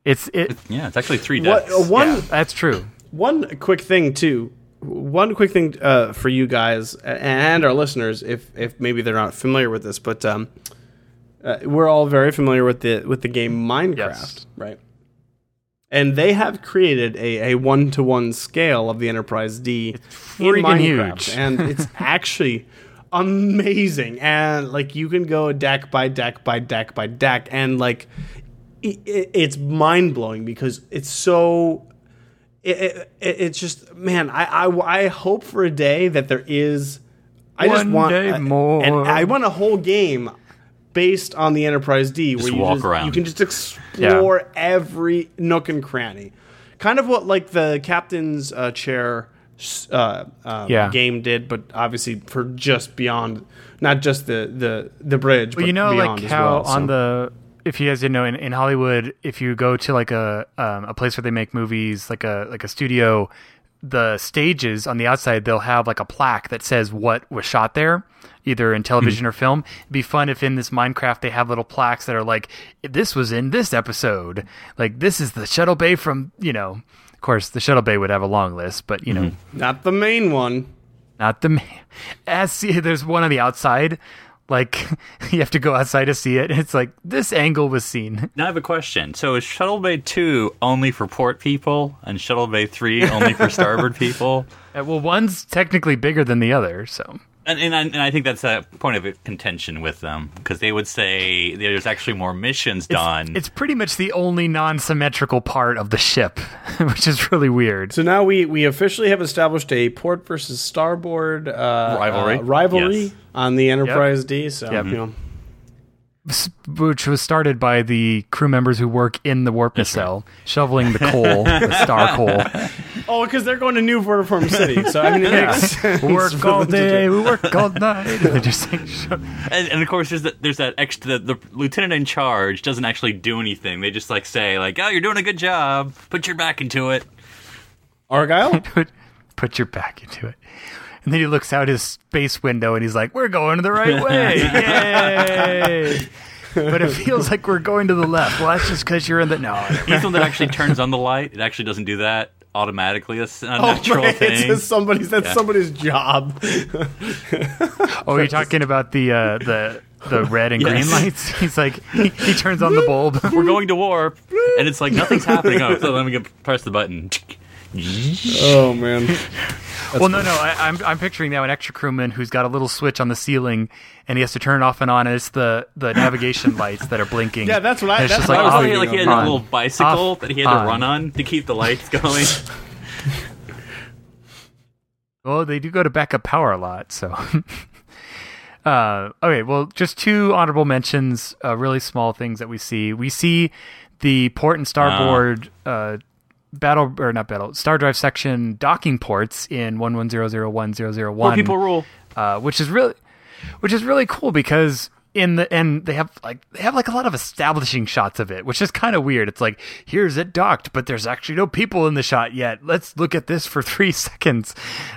It's it. yeah, it's actually three what, decks. one yeah, that's true. One quick thing too. One quick thing uh, for you guys and our listeners, if if maybe they're not familiar with this, but um, uh, we're all very familiar with the with the game Minecraft, Yes. right? And they have created a a one to one scale of the Enterprise D in freaking Minecraft, huge. and it's actually amazing. And like you can go deck by deck by deck by deck, and like i i it's mind blowing because it's so it, it, it's just man I, I i hope for a day that there is I just want day I- more. and I want a whole game based on the Enterprise D, where you walk just, around. you can just explore every nook and cranny, kind of what like the captain's uh, chair uh, um, Yeah. game did, but obviously for just beyond, not just the the the bridge. Well, but you know, beyond like how well, on so. the if you guys didn't know in, in Hollywood, if you go to like a um, a place where they make movies, like a like a studio, the stages on the outside they'll have like a plaque that says what was shot there, either in television or film. It'd be fun if in this Minecraft they have little plaques that are like this was in this episode, like this is the shuttle bay from you know. Of course, the shuttle bay would have a long list, but you know, not the main one. not the ma- as see there's one on the outside like you have to go outside to see it it's like this angle was seen Now I have a question. So is Shuttle Bay 2 only for port people and Shuttle Bay 3 only for starboard people? Uh, well one's technically bigger than the other so And, and, I, and I think that's a point of contention with them because they would say there's actually more missions done. it's pretty much the only non-symmetrical part of the ship which is really weird So now we we officially have established a port versus starboard uh, Rivalry. uh, rivalry Yes. on the Enterprise D. So Yep. you know. S- which was started by the crew members who work in the warp nacelle shoveling the coal the star coal Oh, because they're going to New Vertiform City. So I mean, it makes sense we work all them to do- day we work all night They're just like sho- and, and of course, there's that, there's that extra. The, the lieutenant in charge doesn't actually do anything. They just like say like, "Oh, you're doing a good job. Put your back into it." Argyle. put, put your back into it. And then he looks out his space window and he's like, "We're going the right way, yay!" but it feels like we're going to the left. Well, that's just because you're in the no. He's the one that actually turns on the light. It actually doesn't do that automatically. That's a Oh, natural man, thing. it's just somebody's. That's Yeah. somebody's job. Oh, you're talking about the uh, the the red and green lights. He's like he, he turns on the bulb. We're going to warp, and it's like nothing's happening. Oh, so let me get, press the button. oh man. well, no, no. I, I'm I'm picturing now an extra crewman who's got a little switch on the ceiling, and he has to turn it off and on. And it's the the navigation lights that are blinking. Yeah, that's what I- it's that's just what like, I was off, Oh, like he had on, a little bicycle off, that he had to run on to keep the lights going. Well, they do go to backup power a lot, so. uh, okay, well, just two honorable mentions, uh, really small things that we see. We see the port and starboard uh, battle or not battle star drive section docking ports in one one zero zero one zero zero More one. people rule. uh, which is really, which is really cool because in the and they have like they have like a lot of establishing shots of it, which is kind of weird. It's like here's it docked, but there's actually no people in the shot yet. Let's look at this for three seconds.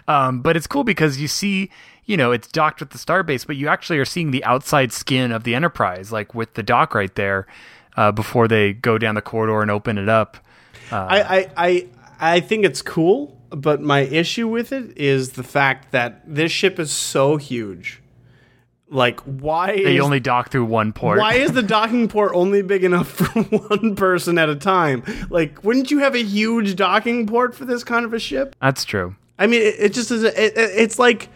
Um, but it's cool because you see. You know, it's docked with the starbase, but you actually are seeing the outside skin of the Enterprise, like with the dock right there, uh, before they go down the corridor and open it up. I, I, I, I think it's cool, but my issue with it is the fact that this ship is so huge. Like, why They is only dock through one port. why is the docking port only big enough for one person at a time? Like, wouldn't you have a huge docking port for this kind of a ship? That's true. I mean, it, it just is. A, it, it- it's like,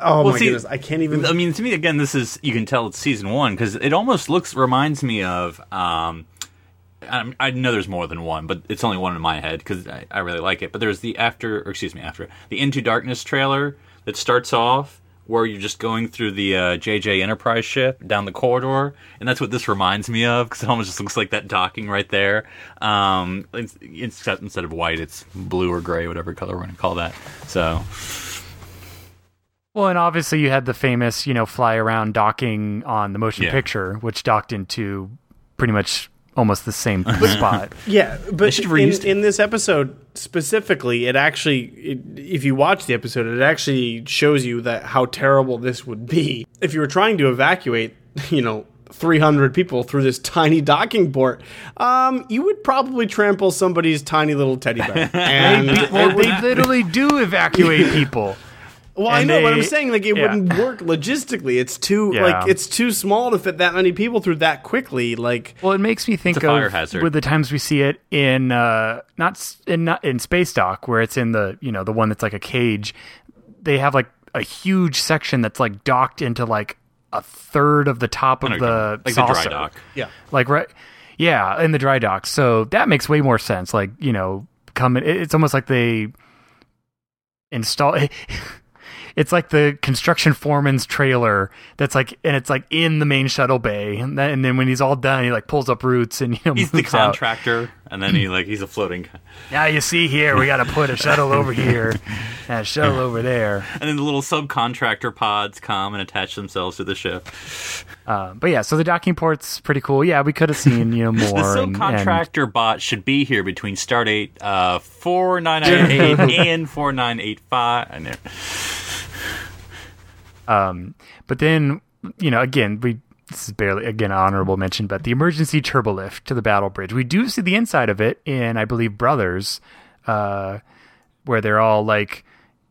oh Well, my see, goodness, I can't even. I mean, to me, again, this is you can tell it's season one because it almost looks reminds me of. Um, I, I know there's more than one, but it's only one in my head because I, I really like it. But there's the after, or excuse me, after the Into Darkness trailer that starts off where you're just going through the uh, JJ Enterprise ship down the corridor, and that's what this reminds me of because it almost just looks like that docking right there. Um, it's, it's instead of white, it's blue or gray, whatever color we're going to call that. So Well, and obviously you had the famous, you know, fly around docking on the motion Yeah. picture, which docked into pretty much almost the same spot. Yeah, but in, it. in this episode specifically, it actually, it, if you watch the episode, it actually shows you that how terrible this would be if you were trying to evacuate, you know, 300 people through this tiny docking port. Um, you would probably trample somebody's tiny little teddy bear. And well, they literally do evacuate people. Well, I and know, but I'm saying like it yeah. wouldn't work logistically. It's too Yeah. like it's too small to fit that many people through that quickly. Like Well, it makes me think It's fire of hazard. with the times we see it in uh, not in not in space dock where it's in the you know the one that's like a cage. They have like a huge section that's like docked into like a third of the top of the what you're talking about. like the dry dock. yeah. like right yeah in the dry dock so that makes way more sense like you know coming it's almost like they install it, it's like the construction foreman's trailer that's like and it's like in the main shuttle bay and, then and then when he's all done he like pulls up roots and you know He's the moves out. contractor, and then he like he's a floating, now you see here we got to put a shuttle over here and a shuttle over there and then the little subcontractor pods come and attach themselves to the ship. um, but yeah so the docking port's pretty cool yeah we could have seen you know The more and- and- subcontractor bot should be here between stardate uh, four nine nine eight and four nine eight five. I know. Um, but then, you know, again, we this is barely again honorable mention, but the emergency turbo lift to the battle bridge. We do see the inside of it in, I believe, Brothers, uh, where they're all like,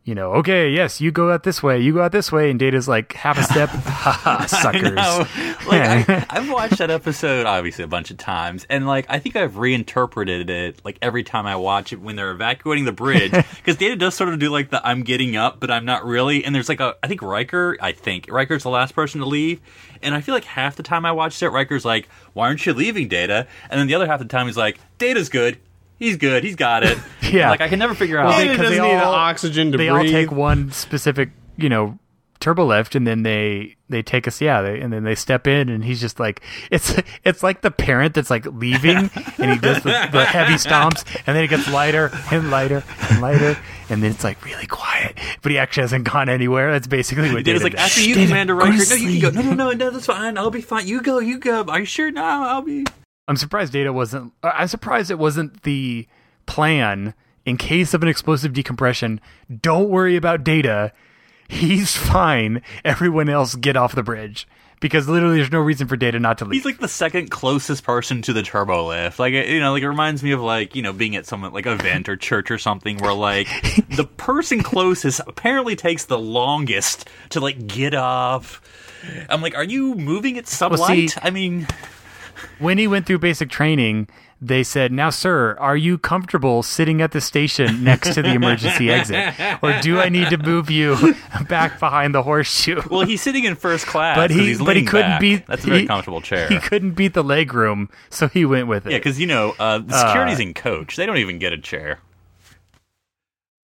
you know, okay, yes, you go out this way, you go out this way, and Data's like half a step, haha, suckers. No, like I, I've watched that episode obviously a bunch of times, and like I think I've reinterpreted it like every time I watch it when they're evacuating the bridge because Data does sort of do like the I'm getting up, but I'm not really. And there's like a I think Riker, I think Riker's the last person to leave, and I feel like half the time I watched it, Riker's like, "Why aren't you leaving, Data?" And then the other half of the time he's like, "Data's good." He's good. He's got it. Yeah. Like I can never figure out. Well, Data 'cause doesn't they need all- oxygen to they breathe. all take one specific, you know, turbo lift, and then they they take us, yeah, they, and then they step in, and he's just like, it's it's like the parent that's like leaving, and he does the, the heavy stomps, and then it gets lighter and lighter and lighter, and then it's like really quiet, but he actually hasn't gone anywhere. That's basically what Data's Data like, after you, Data, Commander go to Riker. No, you can go. No, no, no, no, that's fine. I'll be fine. You go, you go. Are you sure? No, I'll be. I'm surprised Data wasn't. I'm surprised it wasn't the plan in case of an explosive decompression. Don't worry about Data. He's fine. Everyone else get off the bridge because literally there's no reason for Data not to leave. He's like the second closest person to the turbo lift. Like you know, like it reminds me of like you know being at some like event or church or something where like the person closest apparently takes the longest to like get off. I'm like, are you moving at some Well, light? see- I mean, when he went through basic training, they said, "Now, sir, are you comfortable sitting at the station next to the emergency exit, or do I need to move you back behind the horseshoe?" well, he's sitting in first class, but he but he couldn't back. beat. That's a very he- comfortable chair. He couldn't beat the leg room, so he went with it. yeah, because you know uh, the security's in coach. They don't even get a chair.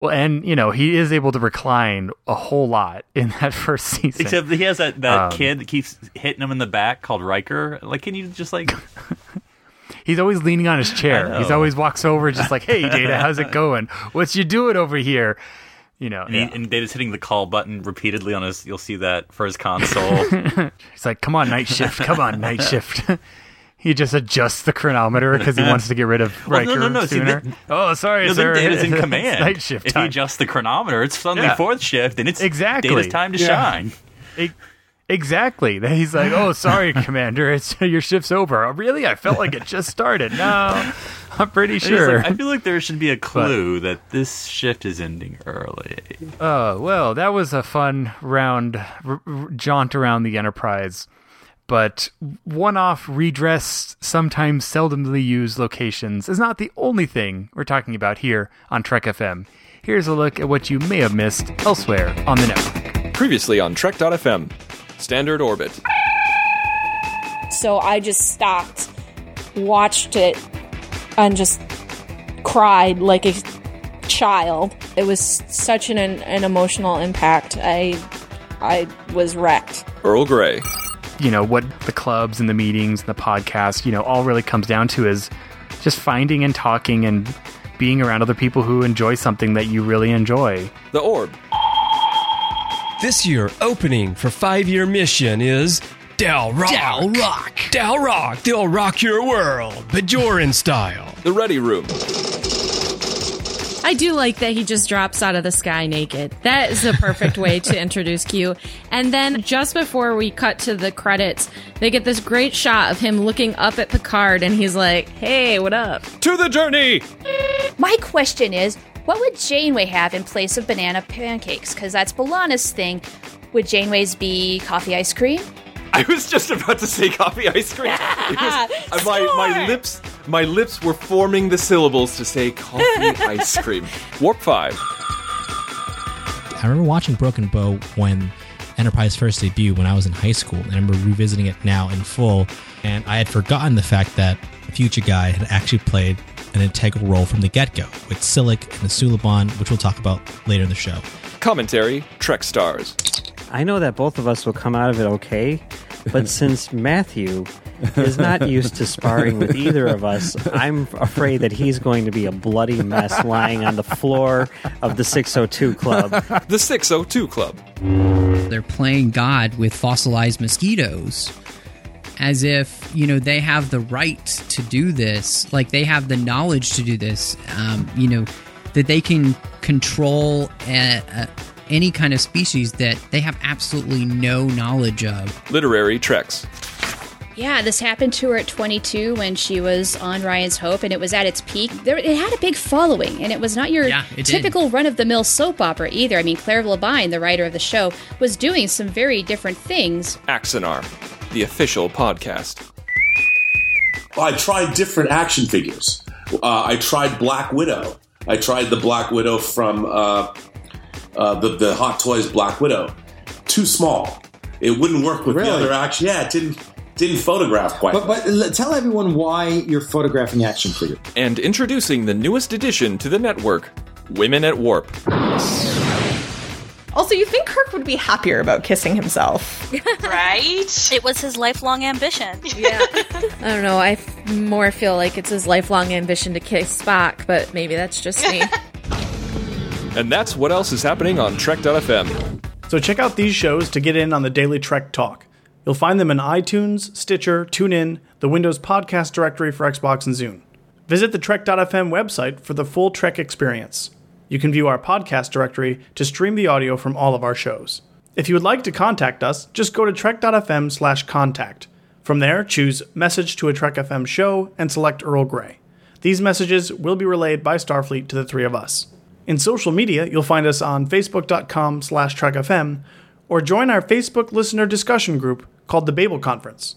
Well, and you know he is able to recline a whole lot in that first season. Except he has that, that Um, kid that keeps hitting him in the back called Riker. Like, can you just like He's always leaning on his chair. He's always walks over, just like, "Hey, Data, how's it going? What's you doing over here?" You know, And, yeah. and Data's hitting the call button repeatedly on his. You'll see that for his console. he's like, "Come on, night shift. Come on, night shift." He just adjusts the chronometer because he wants to get rid of Well, Riker no, no, no, see, sooner. that- oh, sorry, no, sir. then Data's in It's command. night shift if time. you adjust the chronometer, it's suddenly Yeah. fourth shift, and it's Exactly. Data's time to Yeah. shine. E- Exactly. He's like, "Oh, sorry, Commander. It's your shift's over." Oh, really? I felt like it just started. No, I'm pretty sure. like, I feel like there should be a clue that this shift is ending early. Oh, well, that was a fun round r- r- jaunt around the Enterprise. But one off, redressed, sometimes seldomly used locations is not the only thing we're talking about here on Trek FM. Here's a look at what you may have missed elsewhere on the network. Previously on Trek.fm, Standard Orbit. So I just stopped, watched it, and just cried like a child. It was such an, an emotional impact. I I was wrecked. Earl Grey. You know, what the clubs and the meetings and the podcast, you know, all really comes down to is just finding and talking and being around other people who enjoy something that you really enjoy. The Orb. This year, opening for five year mission is Dal Rock. Dal Rock. Dal Rock. They'll rock your world, Bajoran style. The Ready Room. I do like that he just drops out of the sky naked. That is the perfect way to introduce Q. And then just before we cut to the credits, they get this great shot of him looking up at Picard and he's like, "Hey, what up?" To the journey! My question is, what would Janeway have in place of banana pancakes? Because that's B'Elanna's thing. Would Janeway's be coffee ice cream? I was just about to say coffee ice cream. It was- uh, my, my lips my lips were forming the syllables to say coffee ice cream. Warp 5. I remember watching Broken Bow when Enterprise first debuted when I was in high school. And I remember revisiting it now in full. And I had forgotten the fact that Future Guy had actually played an integral role from the get go with Silik and the Suliban, which we'll talk about later in the show. Commentary Trek Stars. I know that both of us will come out of it okay, but since Matthew is not used to sparring with either of us, I'm afraid that he's going to be a bloody mess lying on the floor of the 602 Club. The 602 Club. They're playing God with fossilized mosquitoes as if, you know, they have the right to do this, like they have the knowledge to do this, um, you know, that they can control a, a, any kind of species that they have absolutely no knowledge of. Literary Treks. Yeah, this happened to her at 22 when she was on Ryan's Hope, and it was at its peak. There, it had a big following, and it was not your Yeah, typical run of the mill soap opera either. I mean, Claire Labine, the writer of the show, was doing some very different things. Axanar, the official podcast. I tried different action figures. Uh, I tried Black Widow. I tried the Black Widow from uh, uh, the the Hot Toys Black Widow. Too small. It wouldn't work with the other action. Yeah, it didn't didn't photograph quite. But, but tell everyone why you're photographing action figure. And introducing the newest addition to the network, Women at Warp. Also, you think Kirk would be happier about kissing himself. right? It was his lifelong ambition. Yeah. I don't know. I f- more feel like it's his lifelong ambition to kiss Spock, but maybe that's just me. And that's what else is happening on Trek.fm. So check out these shows to get in on the daily Trek talk. You'll find them in iTunes, Stitcher, TuneIn, the Windows Podcast Directory for Xbox and Zune. Visit the Trek.fm website for the full Trek experience. You can view our podcast directory to stream the audio from all of our shows. If you would like to contact us, just go to trek.fm slash contact. From there, choose Message to a Trek FM show and select Earl Grey. These messages will be relayed by Starfleet to the three of us. In social media, you'll find us on facebook.com slash trekfm or join our Facebook listener discussion group called the Babel Conference.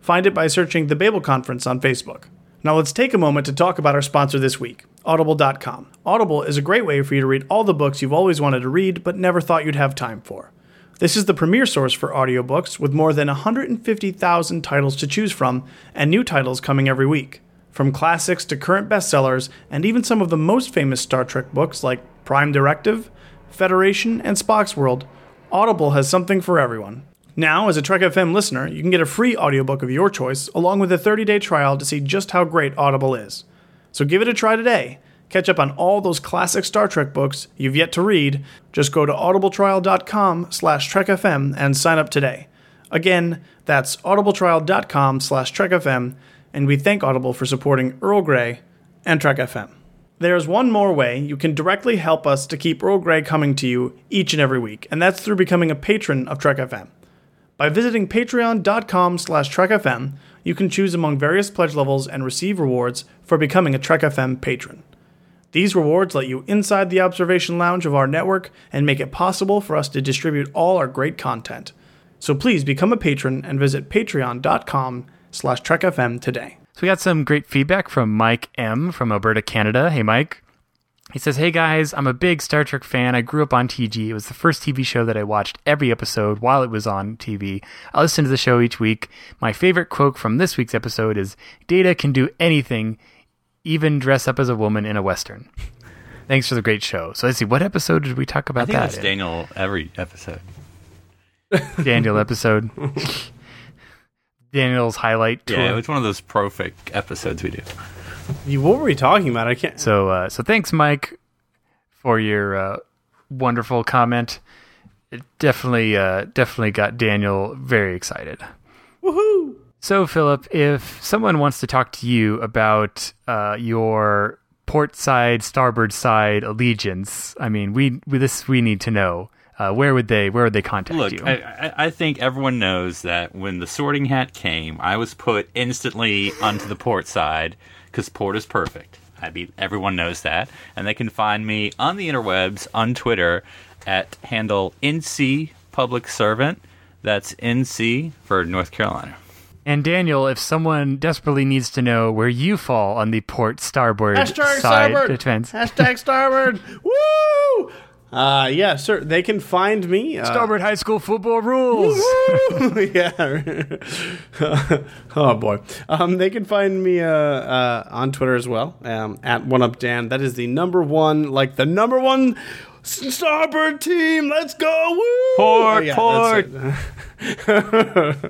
Find it by searching the Babel Conference on Facebook. Now let's take a moment to talk about our sponsor this week, Audible.com. Audible is a great way for you to read all the books you've always wanted to read but never thought you'd have time for. This is the premier source for audiobooks with more than 150,000 titles to choose from and new titles coming every week. From classics to current bestsellers and even some of the most famous Star Trek books like Prime Directive, Federation, and Spock's World, Audible has something for everyone. Now, as a Trek FM listener, you can get a free audiobook of your choice along with a 30-day trial to see just how great Audible is. So give it a try today. Catch up on all those classic Star Trek books you've yet to read. Just go to audibletrial.com slash trekfm and sign up today. Again, that's audibletrial.com slash trekfm, and we thank Audible for supporting Earl Grey and Trek FM. There's one more way you can directly help us to keep Earl Grey coming to you each and every week, and that's through becoming a patron of Trek FM. By visiting patreon.com slash trekfm, you can choose among various pledge levels and receive rewards for becoming a Trek FM patron. These rewards let you inside the observation lounge of our network and make it possible for us to distribute all our great content. So please become a patron and visit patreon.com slash trekfm today. So we got some great feedback from Mike M from Alberta, Canada. Hey, Mike. He says, Hey guys, I'm a big Star Trek fan. I grew up on TNG. It was the first TV show that I watched every episode while it was on TV. I listen to the show each week. My favorite quote from this week's episode is Data can do anything, even dress up as a woman in a Western. Thanks for the great show. So let's see, what episode did we talk about I think that? that's in? Daniel every episode. Daniel episode. Daniel's highlight tour. Yeah, it's one of those profic episodes we do. You- What were we talking about? I can't. So, uh, so thanks, Mike, for your uh, wonderful comment. It definitely, uh, definitely got Daniel very excited. Woohoo! So, Phillip, if someone wants to talk to you about uh, your port side, starboard side allegiance, I mean, we, we this we need to know. Uh, where would they where would they contact Look, you? I, I- I think everyone knows that when the sorting hat came, I was put instantly onto the port side because port is perfect. I mean, everyone knows that, and they can find me on the interwebs on Twitter at handle NC Public Servant. That's NC for North Carolina. and Daniel, if someone desperately needs to know where you fall on the port starboard Hashtag side starboard. defense, Hashtag starboard. Woo! Uh, yeah, sir. They can find me. Uh, Starboard High School football rules. yeah. oh boy. Um, they can find me uh, uh, on Twitter as well um, at one up Dan. That is the number one, like the number one starboard team. Let's go! Woo! Port, Oh, yeah, port.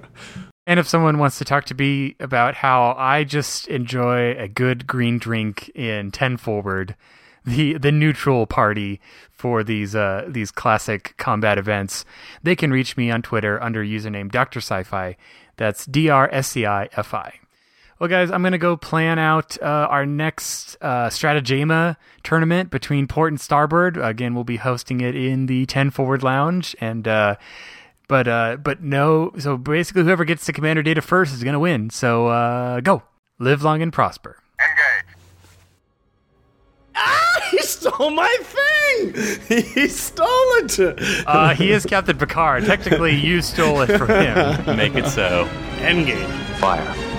And if someone wants to talk to me about how I just enjoy a good green drink in Ten Forward, the the neutral party for these uh, these classic combat events, they can reach me on Twitter under username Dr. Sci-Fi. That's D R S C I F I. Well, guys, I'm gonna go plan out uh, our next uh, Strategema tournament between Port and Starboard. Again, we'll be hosting it in the Ten Forward Lounge, and uh, but uh, but no. So basically, whoever gets the Commander Data first is gonna win. So uh, go, live long and prosper. He stole my thing. He stole it. Uh, he is Captain Picard. Technically, you stole it from him. Make it so. Engage. Fire.